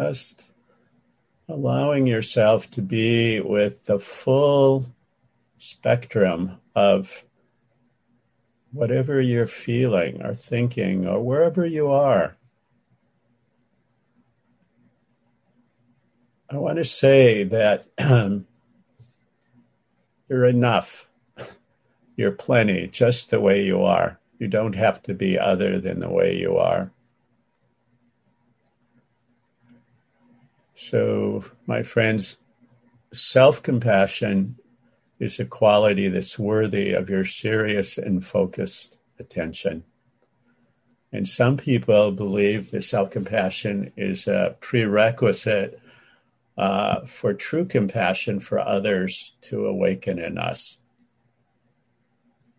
Just allowing yourself to be with the full spectrum of whatever you're feeling or thinking or wherever you are. I want to say that um, you're enough. You're plenty, just the way you are. You don't have to be other than the way you are. So, my friends, self compassion is a quality that's worthy of your serious and focused attention. And some people believe that self compassion is a prerequisite uh, for true compassion for others to awaken in us.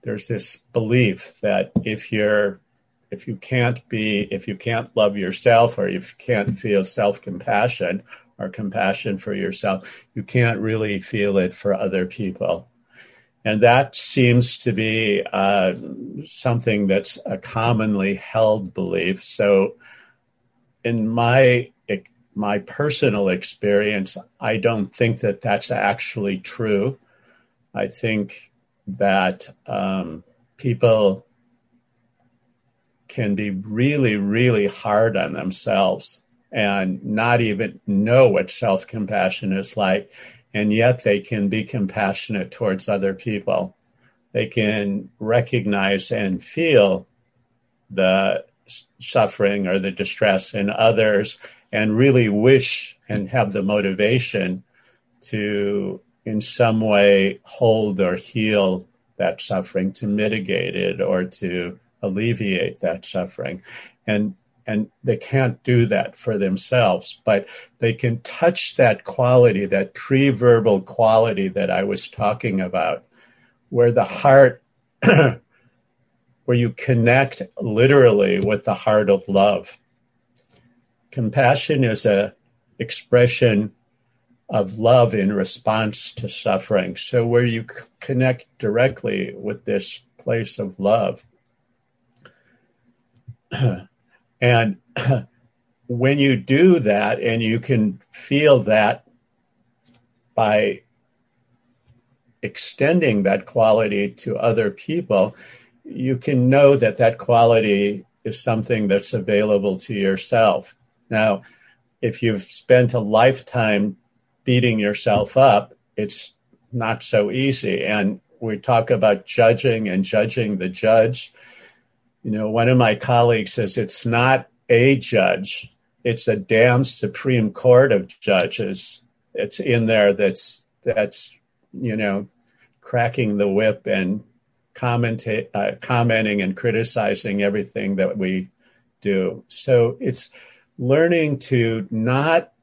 There's this belief that if you're if you can't be if you can't love yourself or if you can't feel self-compassion or compassion for yourself you can't really feel it for other people and that seems to be uh, something that's a commonly held belief so in my my personal experience, I don't think that that's actually true. I think that um, people can be really, really hard on themselves and not even know what self compassion is like. And yet they can be compassionate towards other people. They can recognize and feel the suffering or the distress in others and really wish and have the motivation to, in some way, hold or heal that suffering, to mitigate it or to alleviate that suffering. And and they can't do that for themselves, but they can touch that quality, that pre-verbal quality that I was talking about, where the heart, where you connect literally with the heart of love compassion is a expression of love in response to suffering. So where you c- connect directly with this place of love. and when you do that and you can feel that by extending that quality to other people, you can know that that quality is something that's available to yourself. Now, if you've spent a lifetime beating yourself up, it's not so easy. And we talk about judging and judging the judge. You know, one of my colleagues says it's not a judge, it's a damn Supreme Court of judges. It's in there that's that's you know cracking the whip and commenta- uh, commenting and criticizing everything that we do. So it's learning to not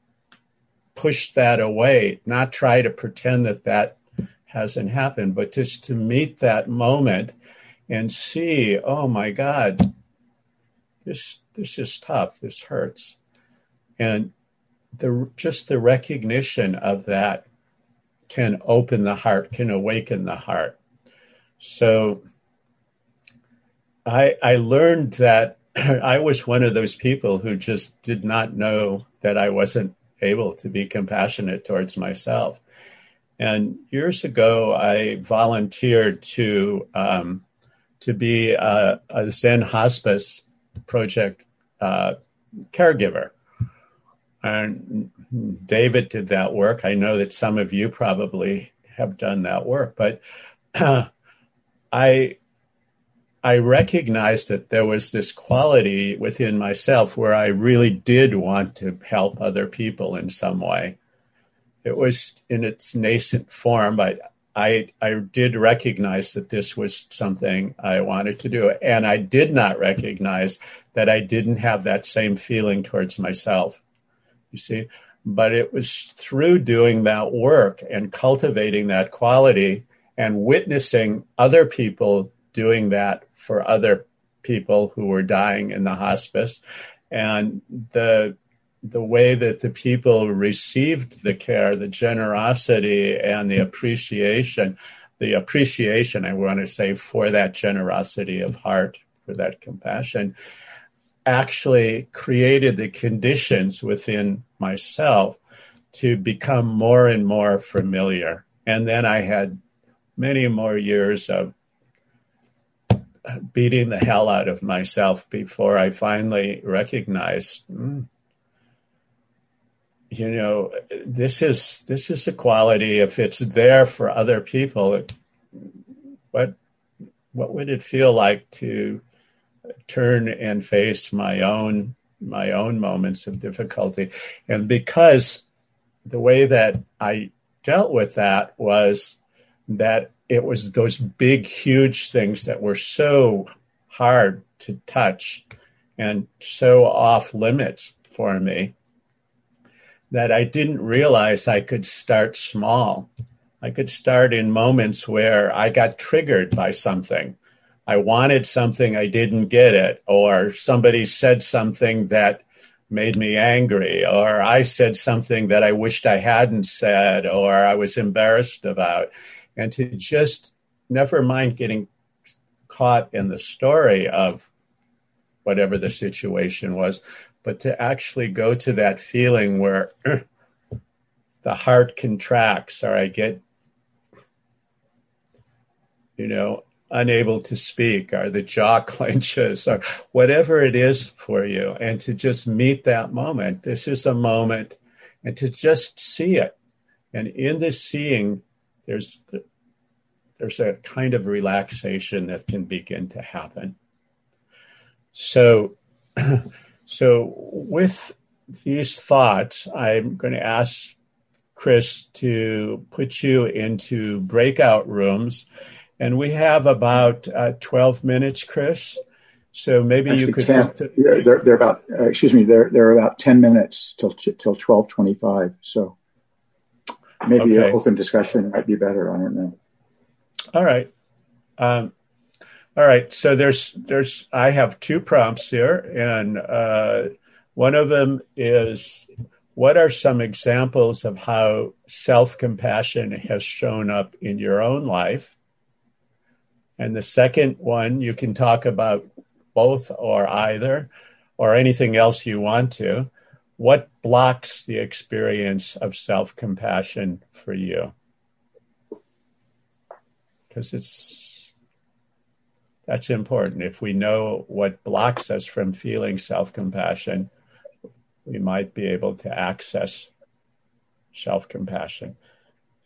push that away, not try to pretend that that hasn't happened, but just to meet that moment and see, oh my God, this this is tough. This hurts, and the just the recognition of that can open the heart, can awaken the heart. So I I learned that I was one of those people who just did not know that I wasn't able to be compassionate towards myself. And years ago, I volunteered to um, to be a, a, Zen hospice project uh, caregiver. And David did that work. I know that some of you probably have done that work, but uh, I I recognized that there was this quality within myself where I really did want to help other people in some way. It was in its nascent form, but I, I did recognize that this was something I wanted to do. And I did not recognize that I didn't have that same feeling towards myself. You see, but it was through doing that work and cultivating that quality and witnessing other people doing that for other people who were dying in the hospice. And the the way that the people received the care, the generosity and the appreciation, the appreciation, I want to say, for that generosity of heart, for that compassion, actually created the conditions within myself to become more and more familiar. And then I had many more years of beating the hell out of myself before I finally recognized, mm, you know, this is this is a quality. If it's there for other people, it, what what would it feel like to turn and face my own my own moments of difficulty? And because the way that I dealt with that was that it was those big, huge things that were so hard to touch and so off limits for me that I didn't realize I could start small. I could start in moments where I got triggered by something. I wanted something, I didn't get it, or somebody said something that made me angry, or I said something that I wished I hadn't said, or I was embarrassed about. And to just never mind getting caught in the story of whatever the situation was, but to actually go to that feeling where the heart contracts or I get, you know, unable to speak or the jaw clenches or whatever it is for you. And to just meet that moment this is a moment and to just see it. And in this seeing there's there's a kind of relaxation that can begin to happen so so with these thoughts i'm going to ask chris to put you into breakout rooms and we have about uh, 12 minutes, Chris. So maybe Actually, you could. 10, to... they're, they're about, uh, excuse me, they're, they're about 10 minutes till, till 1225. So maybe okay. an open discussion might be better. I don't know. All right. Um, all right. So there's, there's, I have two prompts here and, uh, one of them is what are some examples of how self compassion has shown up in your own life? And the second one, you can talk about both or either or anything else you want to. What blocks the experience of self compassion for you? Because it's that's important. If we know what blocks us from feeling self compassion, we might be able to access self compassion.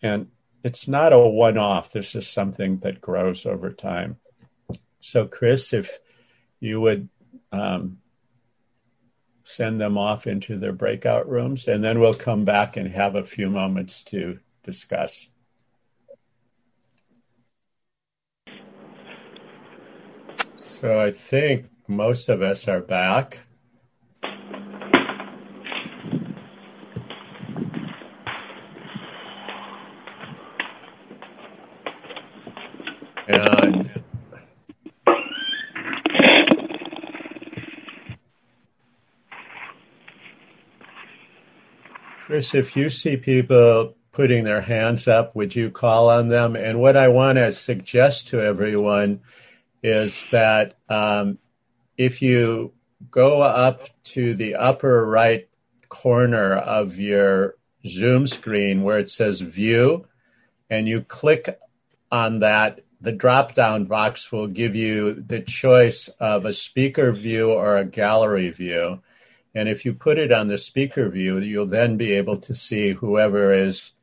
And it's not a one off. This is something that grows over time. So, Chris, if you would um, send them off into their breakout rooms, and then we'll come back and have a few moments to discuss. So, I think most of us are back. And Chris, if you see people putting their hands up, would you call on them? And what I want to suggest to everyone is that um, if you go up to the upper right corner of your Zoom screen where it says view, and you click on that, the drop down box will give you the choice of a speaker view or a gallery view. And if you put it on the speaker view, you'll then be able to see whoever is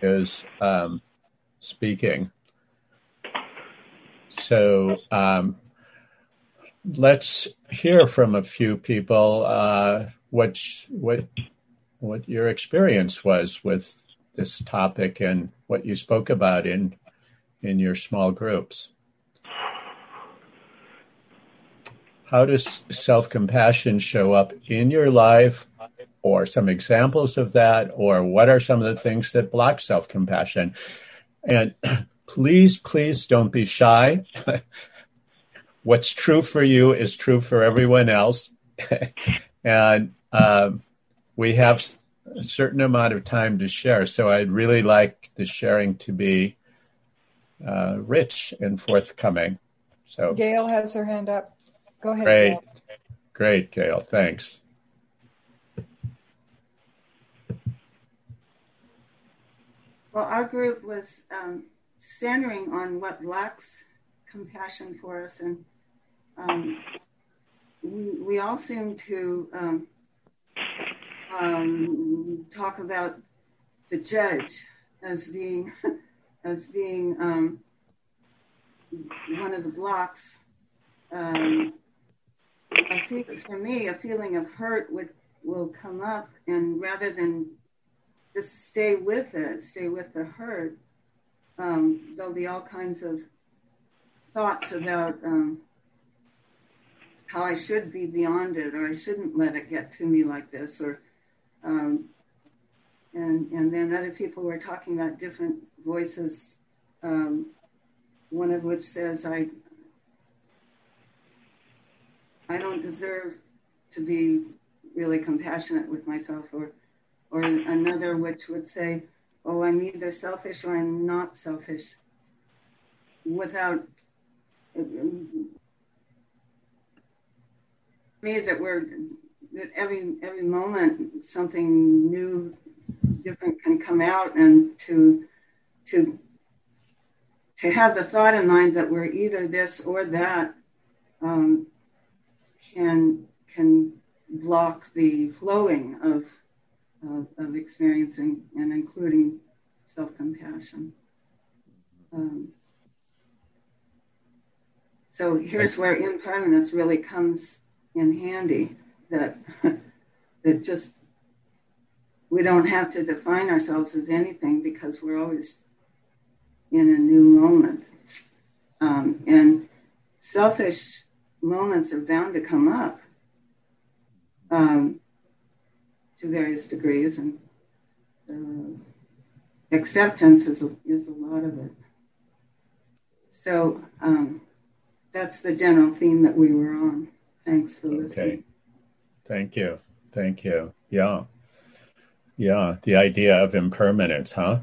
is um, speaking. So um, let's hear from a few people uh, what what what your experience was with this topic and what you spoke about in in your small groups. How does self compassion show up in your life, or some examples of that, or what are some of the things that block self compassion? And please, please don't be shy. What's true for you is true for everyone else. and um, we have a certain amount of time to share. So I'd really like the sharing to be uh, rich and forthcoming. So Gail has her hand up. Go ahead. Great, Gail. great, Gail. Thanks. Well, our group was um, centering on what blocks compassion for us, and um, we we all seem to um, um, talk about the judge as being as being um, one of the blocks. Um, I think for me, a feeling of hurt would will come up, and rather than just stay with it, stay with the hurt, um, there'll be all kinds of thoughts about um, how I should be beyond it, or I shouldn't let it get to me like this, or um, and and then other people were talking about different voices. Um, one of which says, "I I don't deserve to be really compassionate with myself," or or another which would say, "Oh, I'm either selfish or I'm not selfish," without me that we're that every every moment something new different can come out and to to to have the thought in mind that we're either this or that um, can can block the flowing of of, of experiencing and including self compassion. Um, so here's where impermanence really comes in handy. That that just we don't have to define ourselves as anything because we're always in a new moment. Um, and selfish moments are bound to come up um, to various degrees, and uh, acceptance is a, is a lot of it. So um, that's the general theme that we were on. Thanks for listening. Okay. Thank you. Thank you. Yeah. Yeah. The idea of impermanence, huh?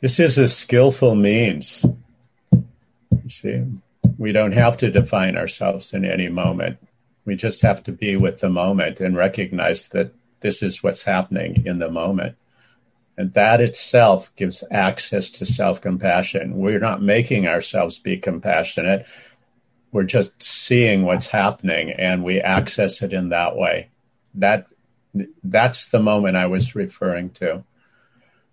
This is a skillful means. You see, we don't have to define ourselves in any moment. We just have to be with the moment and recognize that this is what's happening in the moment. And that itself gives access to self compassion. We're not making ourselves be compassionate. We're just seeing what's happening and we access it in that way. That that's the moment I was referring to.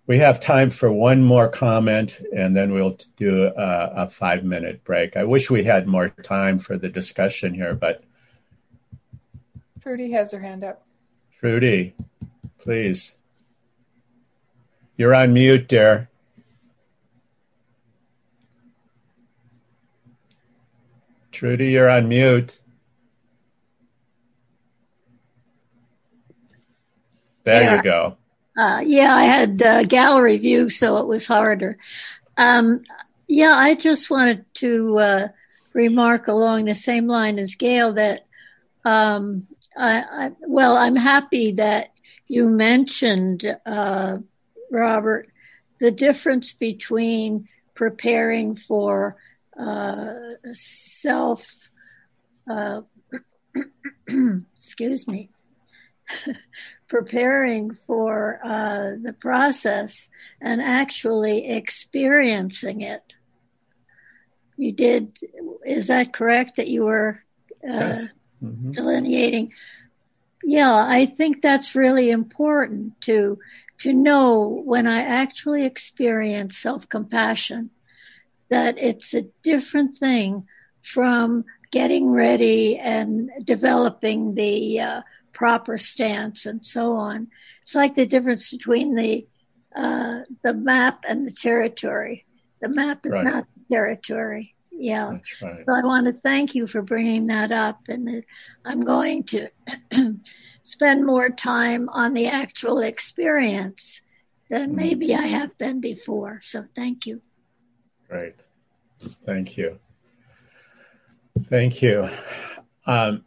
We have time for one more comment and then we'll do a, a five minute break. I wish we had more time for the discussion here, but. Trudy has her hand up. Trudy, please. You're on mute, dear. Trudy, you're on mute. There yeah. you go. Uh, yeah, I had uh, gallery view, so it was harder. Um, yeah, I just wanted to uh, remark along the same line as Gail that, um, I, I, well, I'm happy that you mentioned, uh, Robert, the difference between preparing for uh, self, uh, excuse me, preparing for uh, the process and actually experiencing it. You did, is that correct that you were uh, yes. mm-hmm. delineating? Yeah, I think that's really important to to know when I actually experience self compassion that it's a different thing from getting ready and developing the uh, proper stance and so on. It's like the difference between the uh, the map and the territory. The map is right. not the territory. Yeah. That's right. So I want to thank you for bringing that up, and I'm going to spend more time on the actual experience than mm-hmm. maybe I have been before. So thank you. Great. Thank you. Thank you. Um,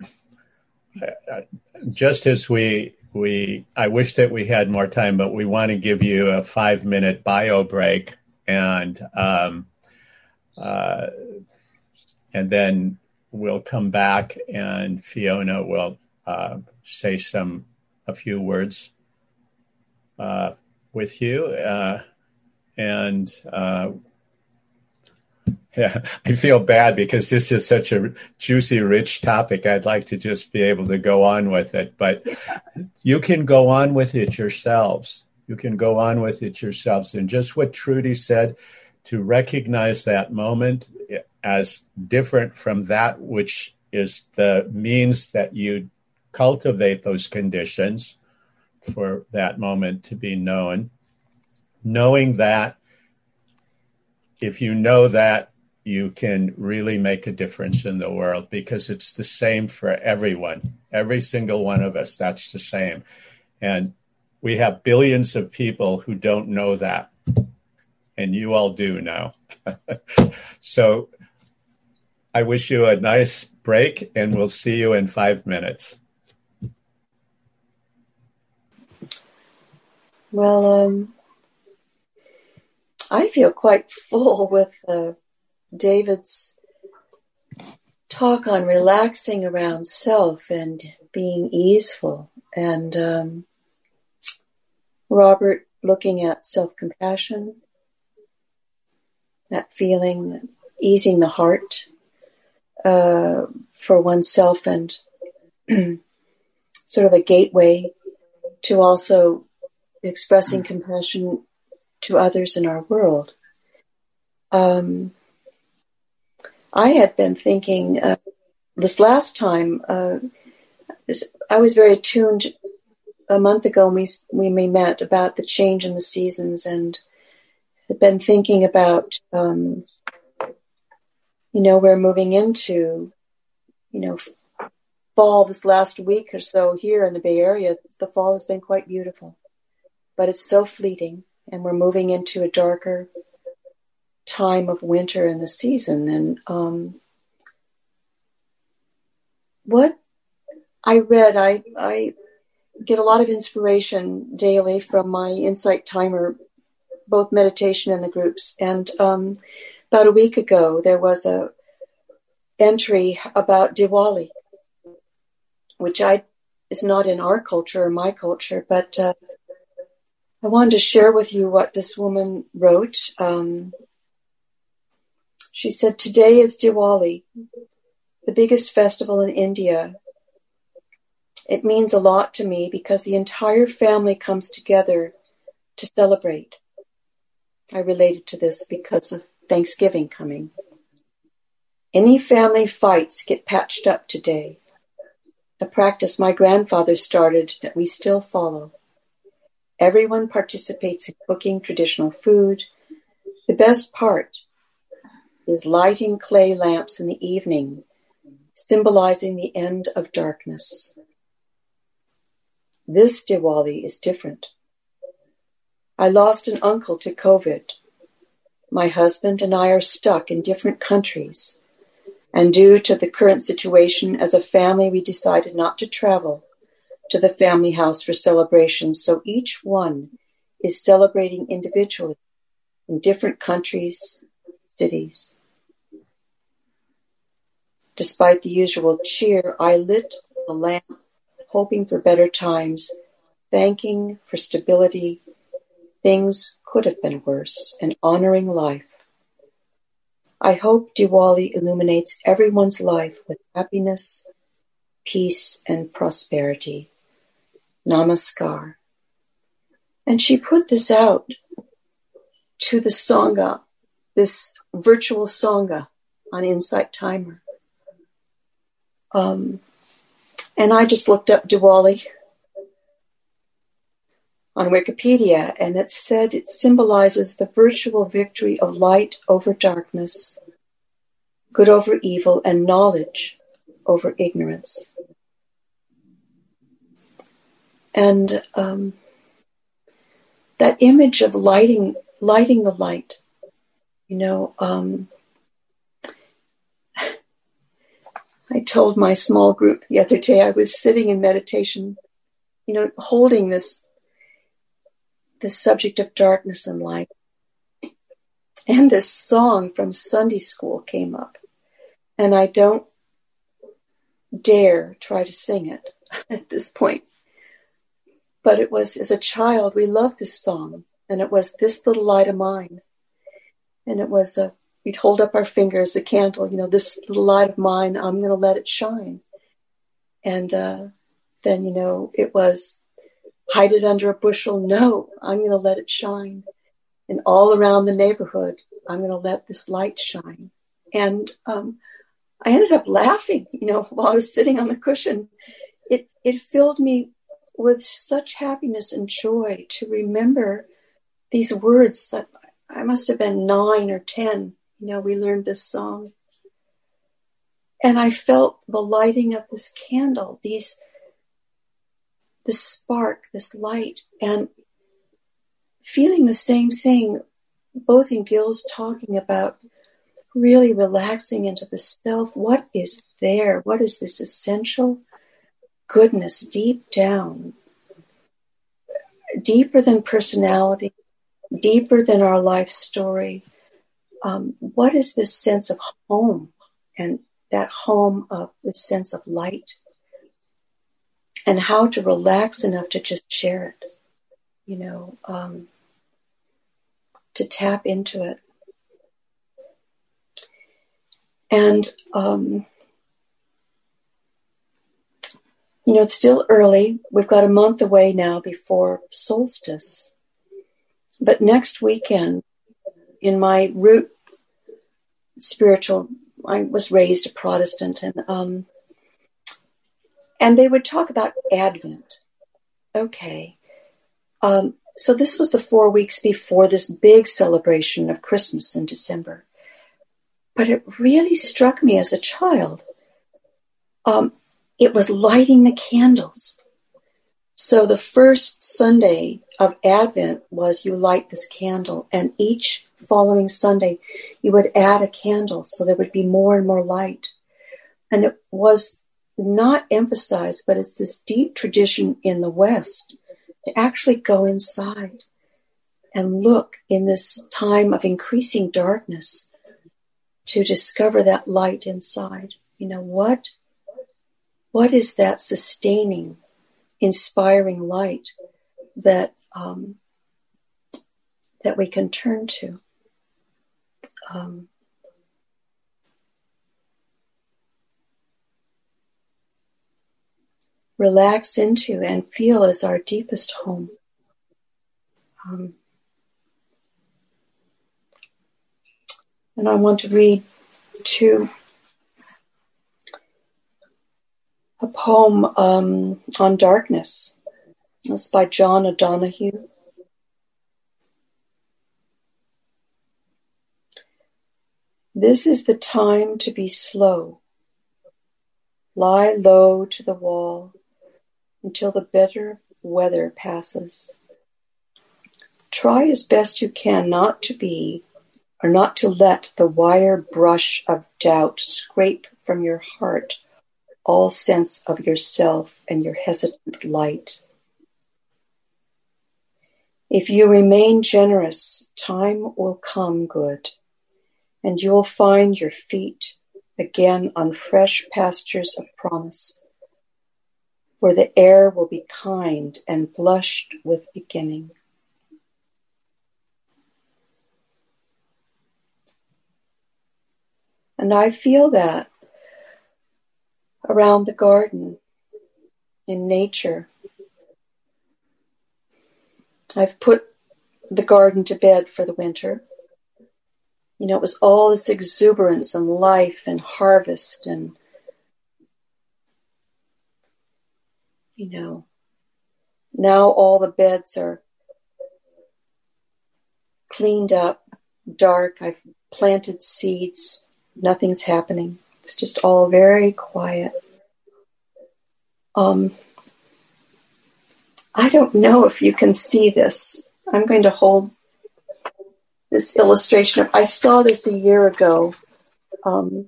just as we we I wish that we had more time, but we want to give you a five minute bio break and um, uh, and then we'll come back and Fiona will uh, say some a few words uh, with you uh, and uh, Yeah, I feel bad because this is such a juicy, rich topic. I'd like to just be able to go on with it, but you can go on with it yourselves. You can go on with it yourselves. And just what Trudy said, to recognize that moment as different from that which is the means that you cultivate those conditions for that moment to be known. Knowing that, if you know that, you can really make a difference in the world because it's the same for everyone. Every single one of us, that's the same. And we have billions of people who don't know that. And you all do now. so I wish you a nice break and we'll see you in five minutes. Well, um, I feel quite full with uh, David's talk on relaxing around self and being easeful, and um, Robert looking at self compassion, that feeling, easing the heart uh, for oneself, and sort of a gateway to also expressing compassion to others in our world. Um, I had been thinking uh, this last time. Uh, I was very attuned a month ago when we, when we met about the change in the seasons and had been thinking about, um, you know, we're moving into, you know, fall this last week or so here in the Bay Area. The fall has been quite beautiful but it's so fleeting and we're moving into a darker time of winter in the season. And um, what i read i i get a lot of inspiration daily from my insight timer both meditation and the groups. And um, about a week ago there was a entry about diwali which i is not in our culture or my culture but uh, I wanted to share with you what this woman wrote. Um, she said, Today is Diwali, the biggest festival in India. It means a lot to me because the entire family comes together to celebrate. I related to this because of Thanksgiving coming. Any family fights get patched up today, a practice my grandfather started that we still follow. Everyone participates in cooking traditional food. The best part is lighting clay lamps in the evening, symbolizing the end of darkness. This Diwali is different. I lost an uncle to COVID. My husband and I are stuck in different countries. And due to the current situation, as a family, we decided not to travel to the family house for celebrations. So each one is celebrating individually in different countries, cities. Despite the usual cheer, I lit a lamp, hoping for better times, thanking for stability. Things could have been worse, and honoring life. I hope Diwali illuminates everyone's life with happiness, peace, and prosperity. Namaskar. And she put this out to the Sangha, this virtual Sangha on Insight Timer. Um, and I just looked up Diwali on Wikipedia, and it said it symbolizes the virtual victory of light over darkness, good over evil, and knowledge over ignorance. And um, that image of lighting, lighting the light, you know, um, I told my small group the other day I was sitting in meditation, you know, holding this this subject of darkness and light. And this song from Sunday school came up. And I don't dare try to sing it at this point but it was as a child, we loved this song, and it was This Little Light of Mine. And it was a we'd hold up our fingers, a candle, you know, this little light of mine, I'm going to let it shine. And uh, then, you know, it was hide it under a bushel. No, I'm going to let it shine. And all around the neighborhood, I'm going to let this light shine. And um, I ended up laughing, you know, while I was sitting on the cushion. It it filled me with such happiness and joy to remember these words. I must have been nine or ten. You know, we learned this song, and I felt the lighting of this candle, these this spark, this light, and feeling the same thing, both in Gil's talking about really relaxing into the self. What is there? What is this essential goodness deep down? Deeper than personality, deeper than our life story. Um, what is this sense of home and that home of the sense of light? And how to relax enough to just share it, you know, um, to tap into it. And, um, you know, it's still early. We've got a month away now before solstice. But next weekend, in my root spiritual, I was raised a Protestant, and um, and they would talk about Advent. Okay, um, so this was the four weeks before this big celebration of Christmas in December, but it really struck me as a child. Um, it was lighting the candles. So the first Sunday of Advent was you light this candle, and each following Sunday you would add a candle so there would be more and more light. And it was not emphasized, but it's this deep tradition in the West to actually go inside and look in this time of increasing darkness to discover that light inside. You know, what, what is that sustaining, inspiring light that, um, that we can turn to? Um, relax into and feel as our deepest home. Um, And I want to read to a poem um, on darkness. That's by John O'Donohue. This is the time to be slow. Lie low to the wall until the bitter weather passes. Try as best you can not to be or not to let the wire brush of doubt scrape from your heart all sense of yourself and your hesitant light. If you remain generous, time will come good, and you'll find your feet again on fresh pastures of promise, where the air will be kind and blushed with beginning. And I feel that around the garden, in nature. I've put the garden to bed for the winter. You know, it was all this exuberance and life and harvest and, you know, now all the beds are cleaned up, dark. I've planted seeds nothing's happening. It's just all very quiet. Um, I don't know if you can see this. I'm going to hold this illustration. I saw this a year ago. Um,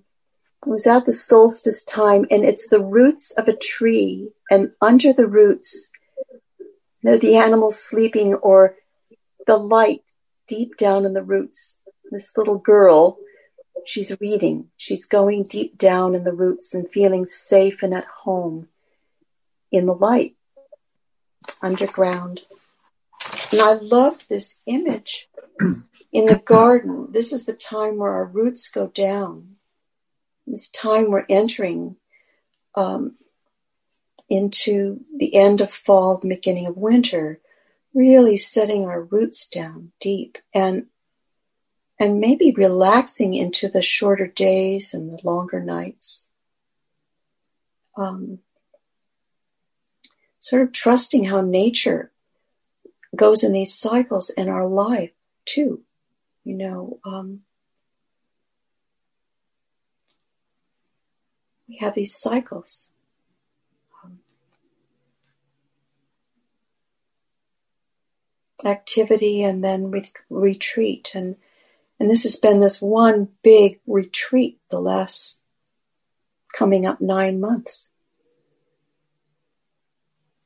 it was at the solstice time, and it's the roots of a tree, and under the roots, there are the animals sleeping, or the light deep down in the roots. This little girl She's reading. She's going deep down in the roots and feeling safe and at home in the light underground. And I loved this image in the garden, this is the time where our roots go down. This time we're entering um, into the end of fall, beginning of winter, really setting our roots down deep and and maybe relaxing into the shorter days and the longer nights. Um, sort of trusting how nature goes in these cycles in our life too. You know, um, we have these cycles. Um, activity and then re- retreat and and this has been this one big retreat the last coming up nine months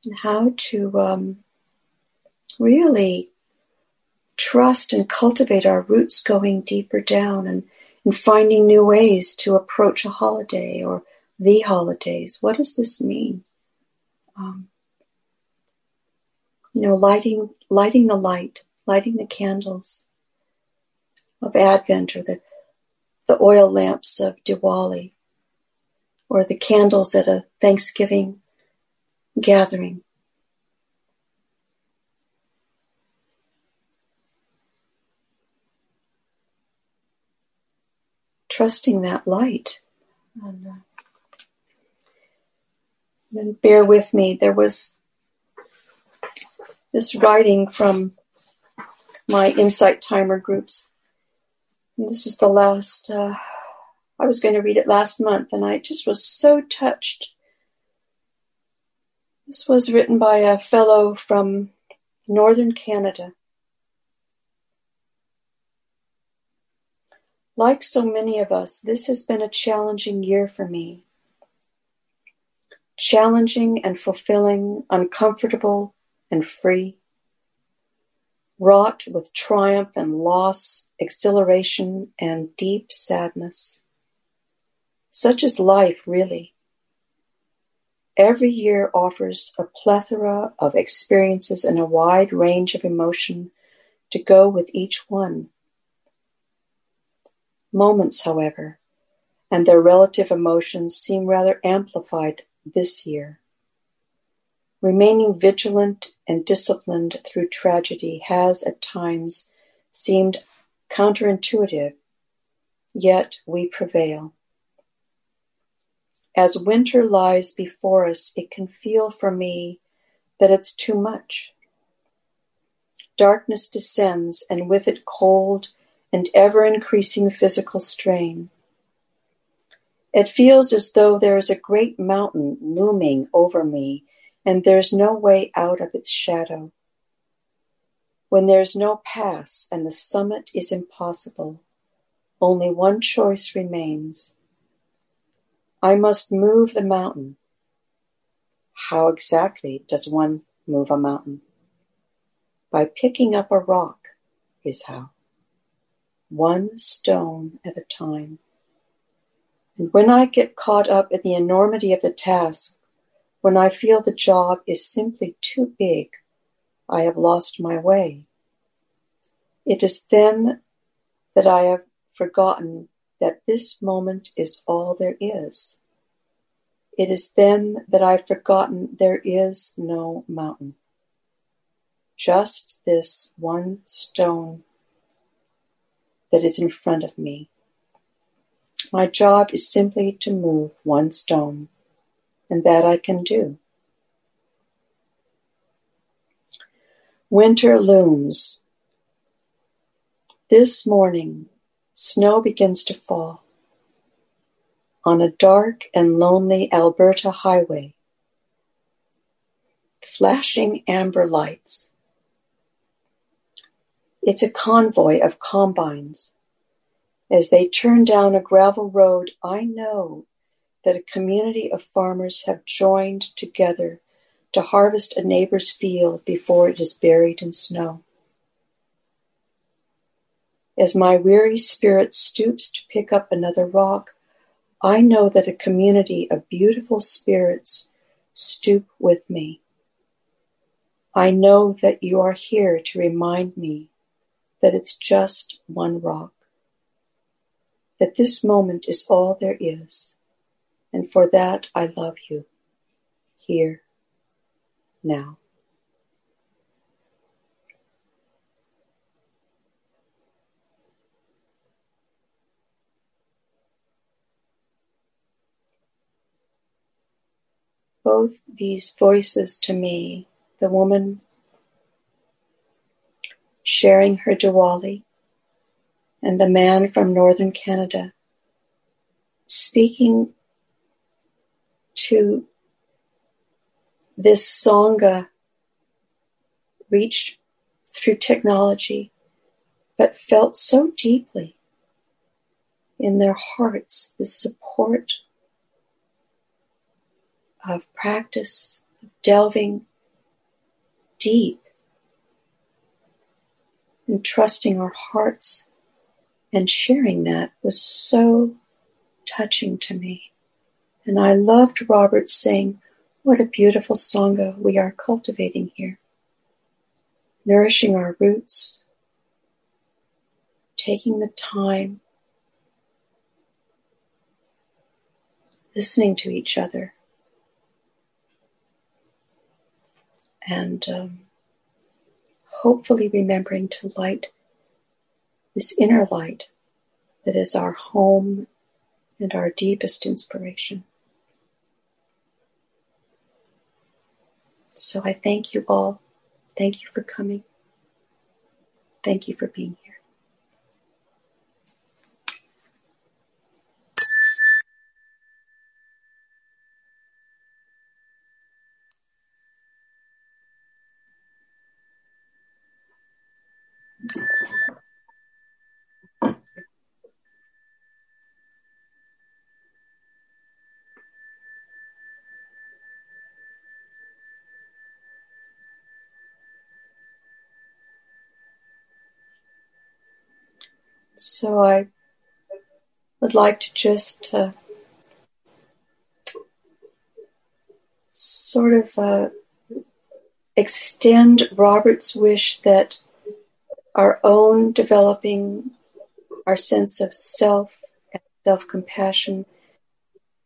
and how to um, really trust and cultivate our roots going deeper down and, and finding new ways to approach a holiday or the holidays. What does this mean? Um, you know, lighting, lighting the light, lighting the candles of Advent or the, the oil lamps of Diwali or the candles at a Thanksgiving gathering. trusting that light. And, and bear with me, there was this writing from my Insight Timer groups. And this is the last, uh, I was going to read it last month, and I just was so touched. This was written by a fellow from northern Canada. Like so many of us, this has been a challenging year for me. Challenging and fulfilling, uncomfortable and free. Wrought with triumph and loss, exhilaration and deep sadness. Such is life, really. Every year offers a plethora of experiences and a wide range of emotion to go with each one moments, however, and their relative emotions seem rather amplified this year. Remaining vigilant and disciplined through tragedy has at times seemed counterintuitive, yet we prevail. As winter lies before us, it can feel for me that it's too much. Darkness descends, and with it cold and ever increasing physical strain. It feels as though there is a great mountain looming over me and there's no way out of its shadow. When there's no pass and the summit is impossible, only one choice remains. I must move the mountain. How exactly does one move a mountain? By picking up a rock is how one stone at a time. And when I get caught up in the enormity of the task, when I feel the job is simply too big, I have lost my way. It is then that I have forgotten that this moment is all there is. It is then that I've forgotten there is no mountain. Just this one stone that is in front of me. My job is simply to move one stone, and that I can do. Winter looms. This morning, snow begins to fall. On a dark and lonely Alberta highway, flashing amber lights it's a convoy of combines. As they turn down a gravel road, I know that a community of farmers have joined together to harvest a neighbor's field before it is buried in snow. As my weary spirit stoops to pick up another rock, I know that a community of beautiful spirits stoop with me. I know that you are here to remind me that it's just one rock, that this moment is all there is, and for that I love you, here, now. Both these voices to me, the woman sharing her Diwali, and the man from northern Canada speaking to this Sangha reached through technology, but felt so deeply in their hearts the support of practice, of delving deep and trusting our hearts and sharing that was so touching to me. And I loved Robert saying, What a beautiful Sangha we are cultivating here. Nourishing our roots, taking the time, listening to each other, and um, hopefully remembering to light this inner light that is our home and our deepest inspiration. So I thank you all. Thank you for coming. Thank you for being here. So I would like to just uh, sort of uh, extend Robert's wish that our own developing our sense of self and self compassion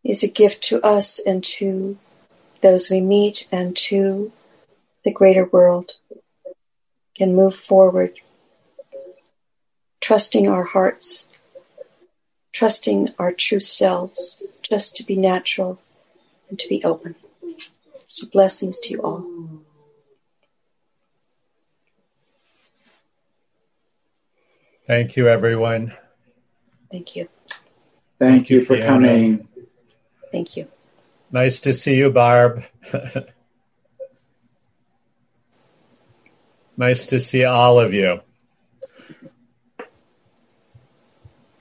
is a gift to us and to those we meet and to the greater world can move forward trusting our hearts, trusting our true selves, just to be natural and to be open. So, blessings to you all. Thank you, everyone. Thank you. Thank, Thank you, you for Fiona. coming. Thank you. Nice to see you, Barb. nice to see all of you.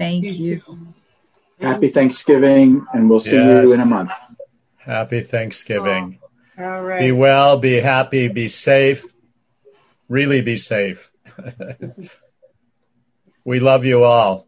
Thank you. Happy Thanksgiving, and we'll see yes. you in a month. Happy Thanksgiving. Oh, all right. Be well, be happy, be safe. Really be safe. we love you all.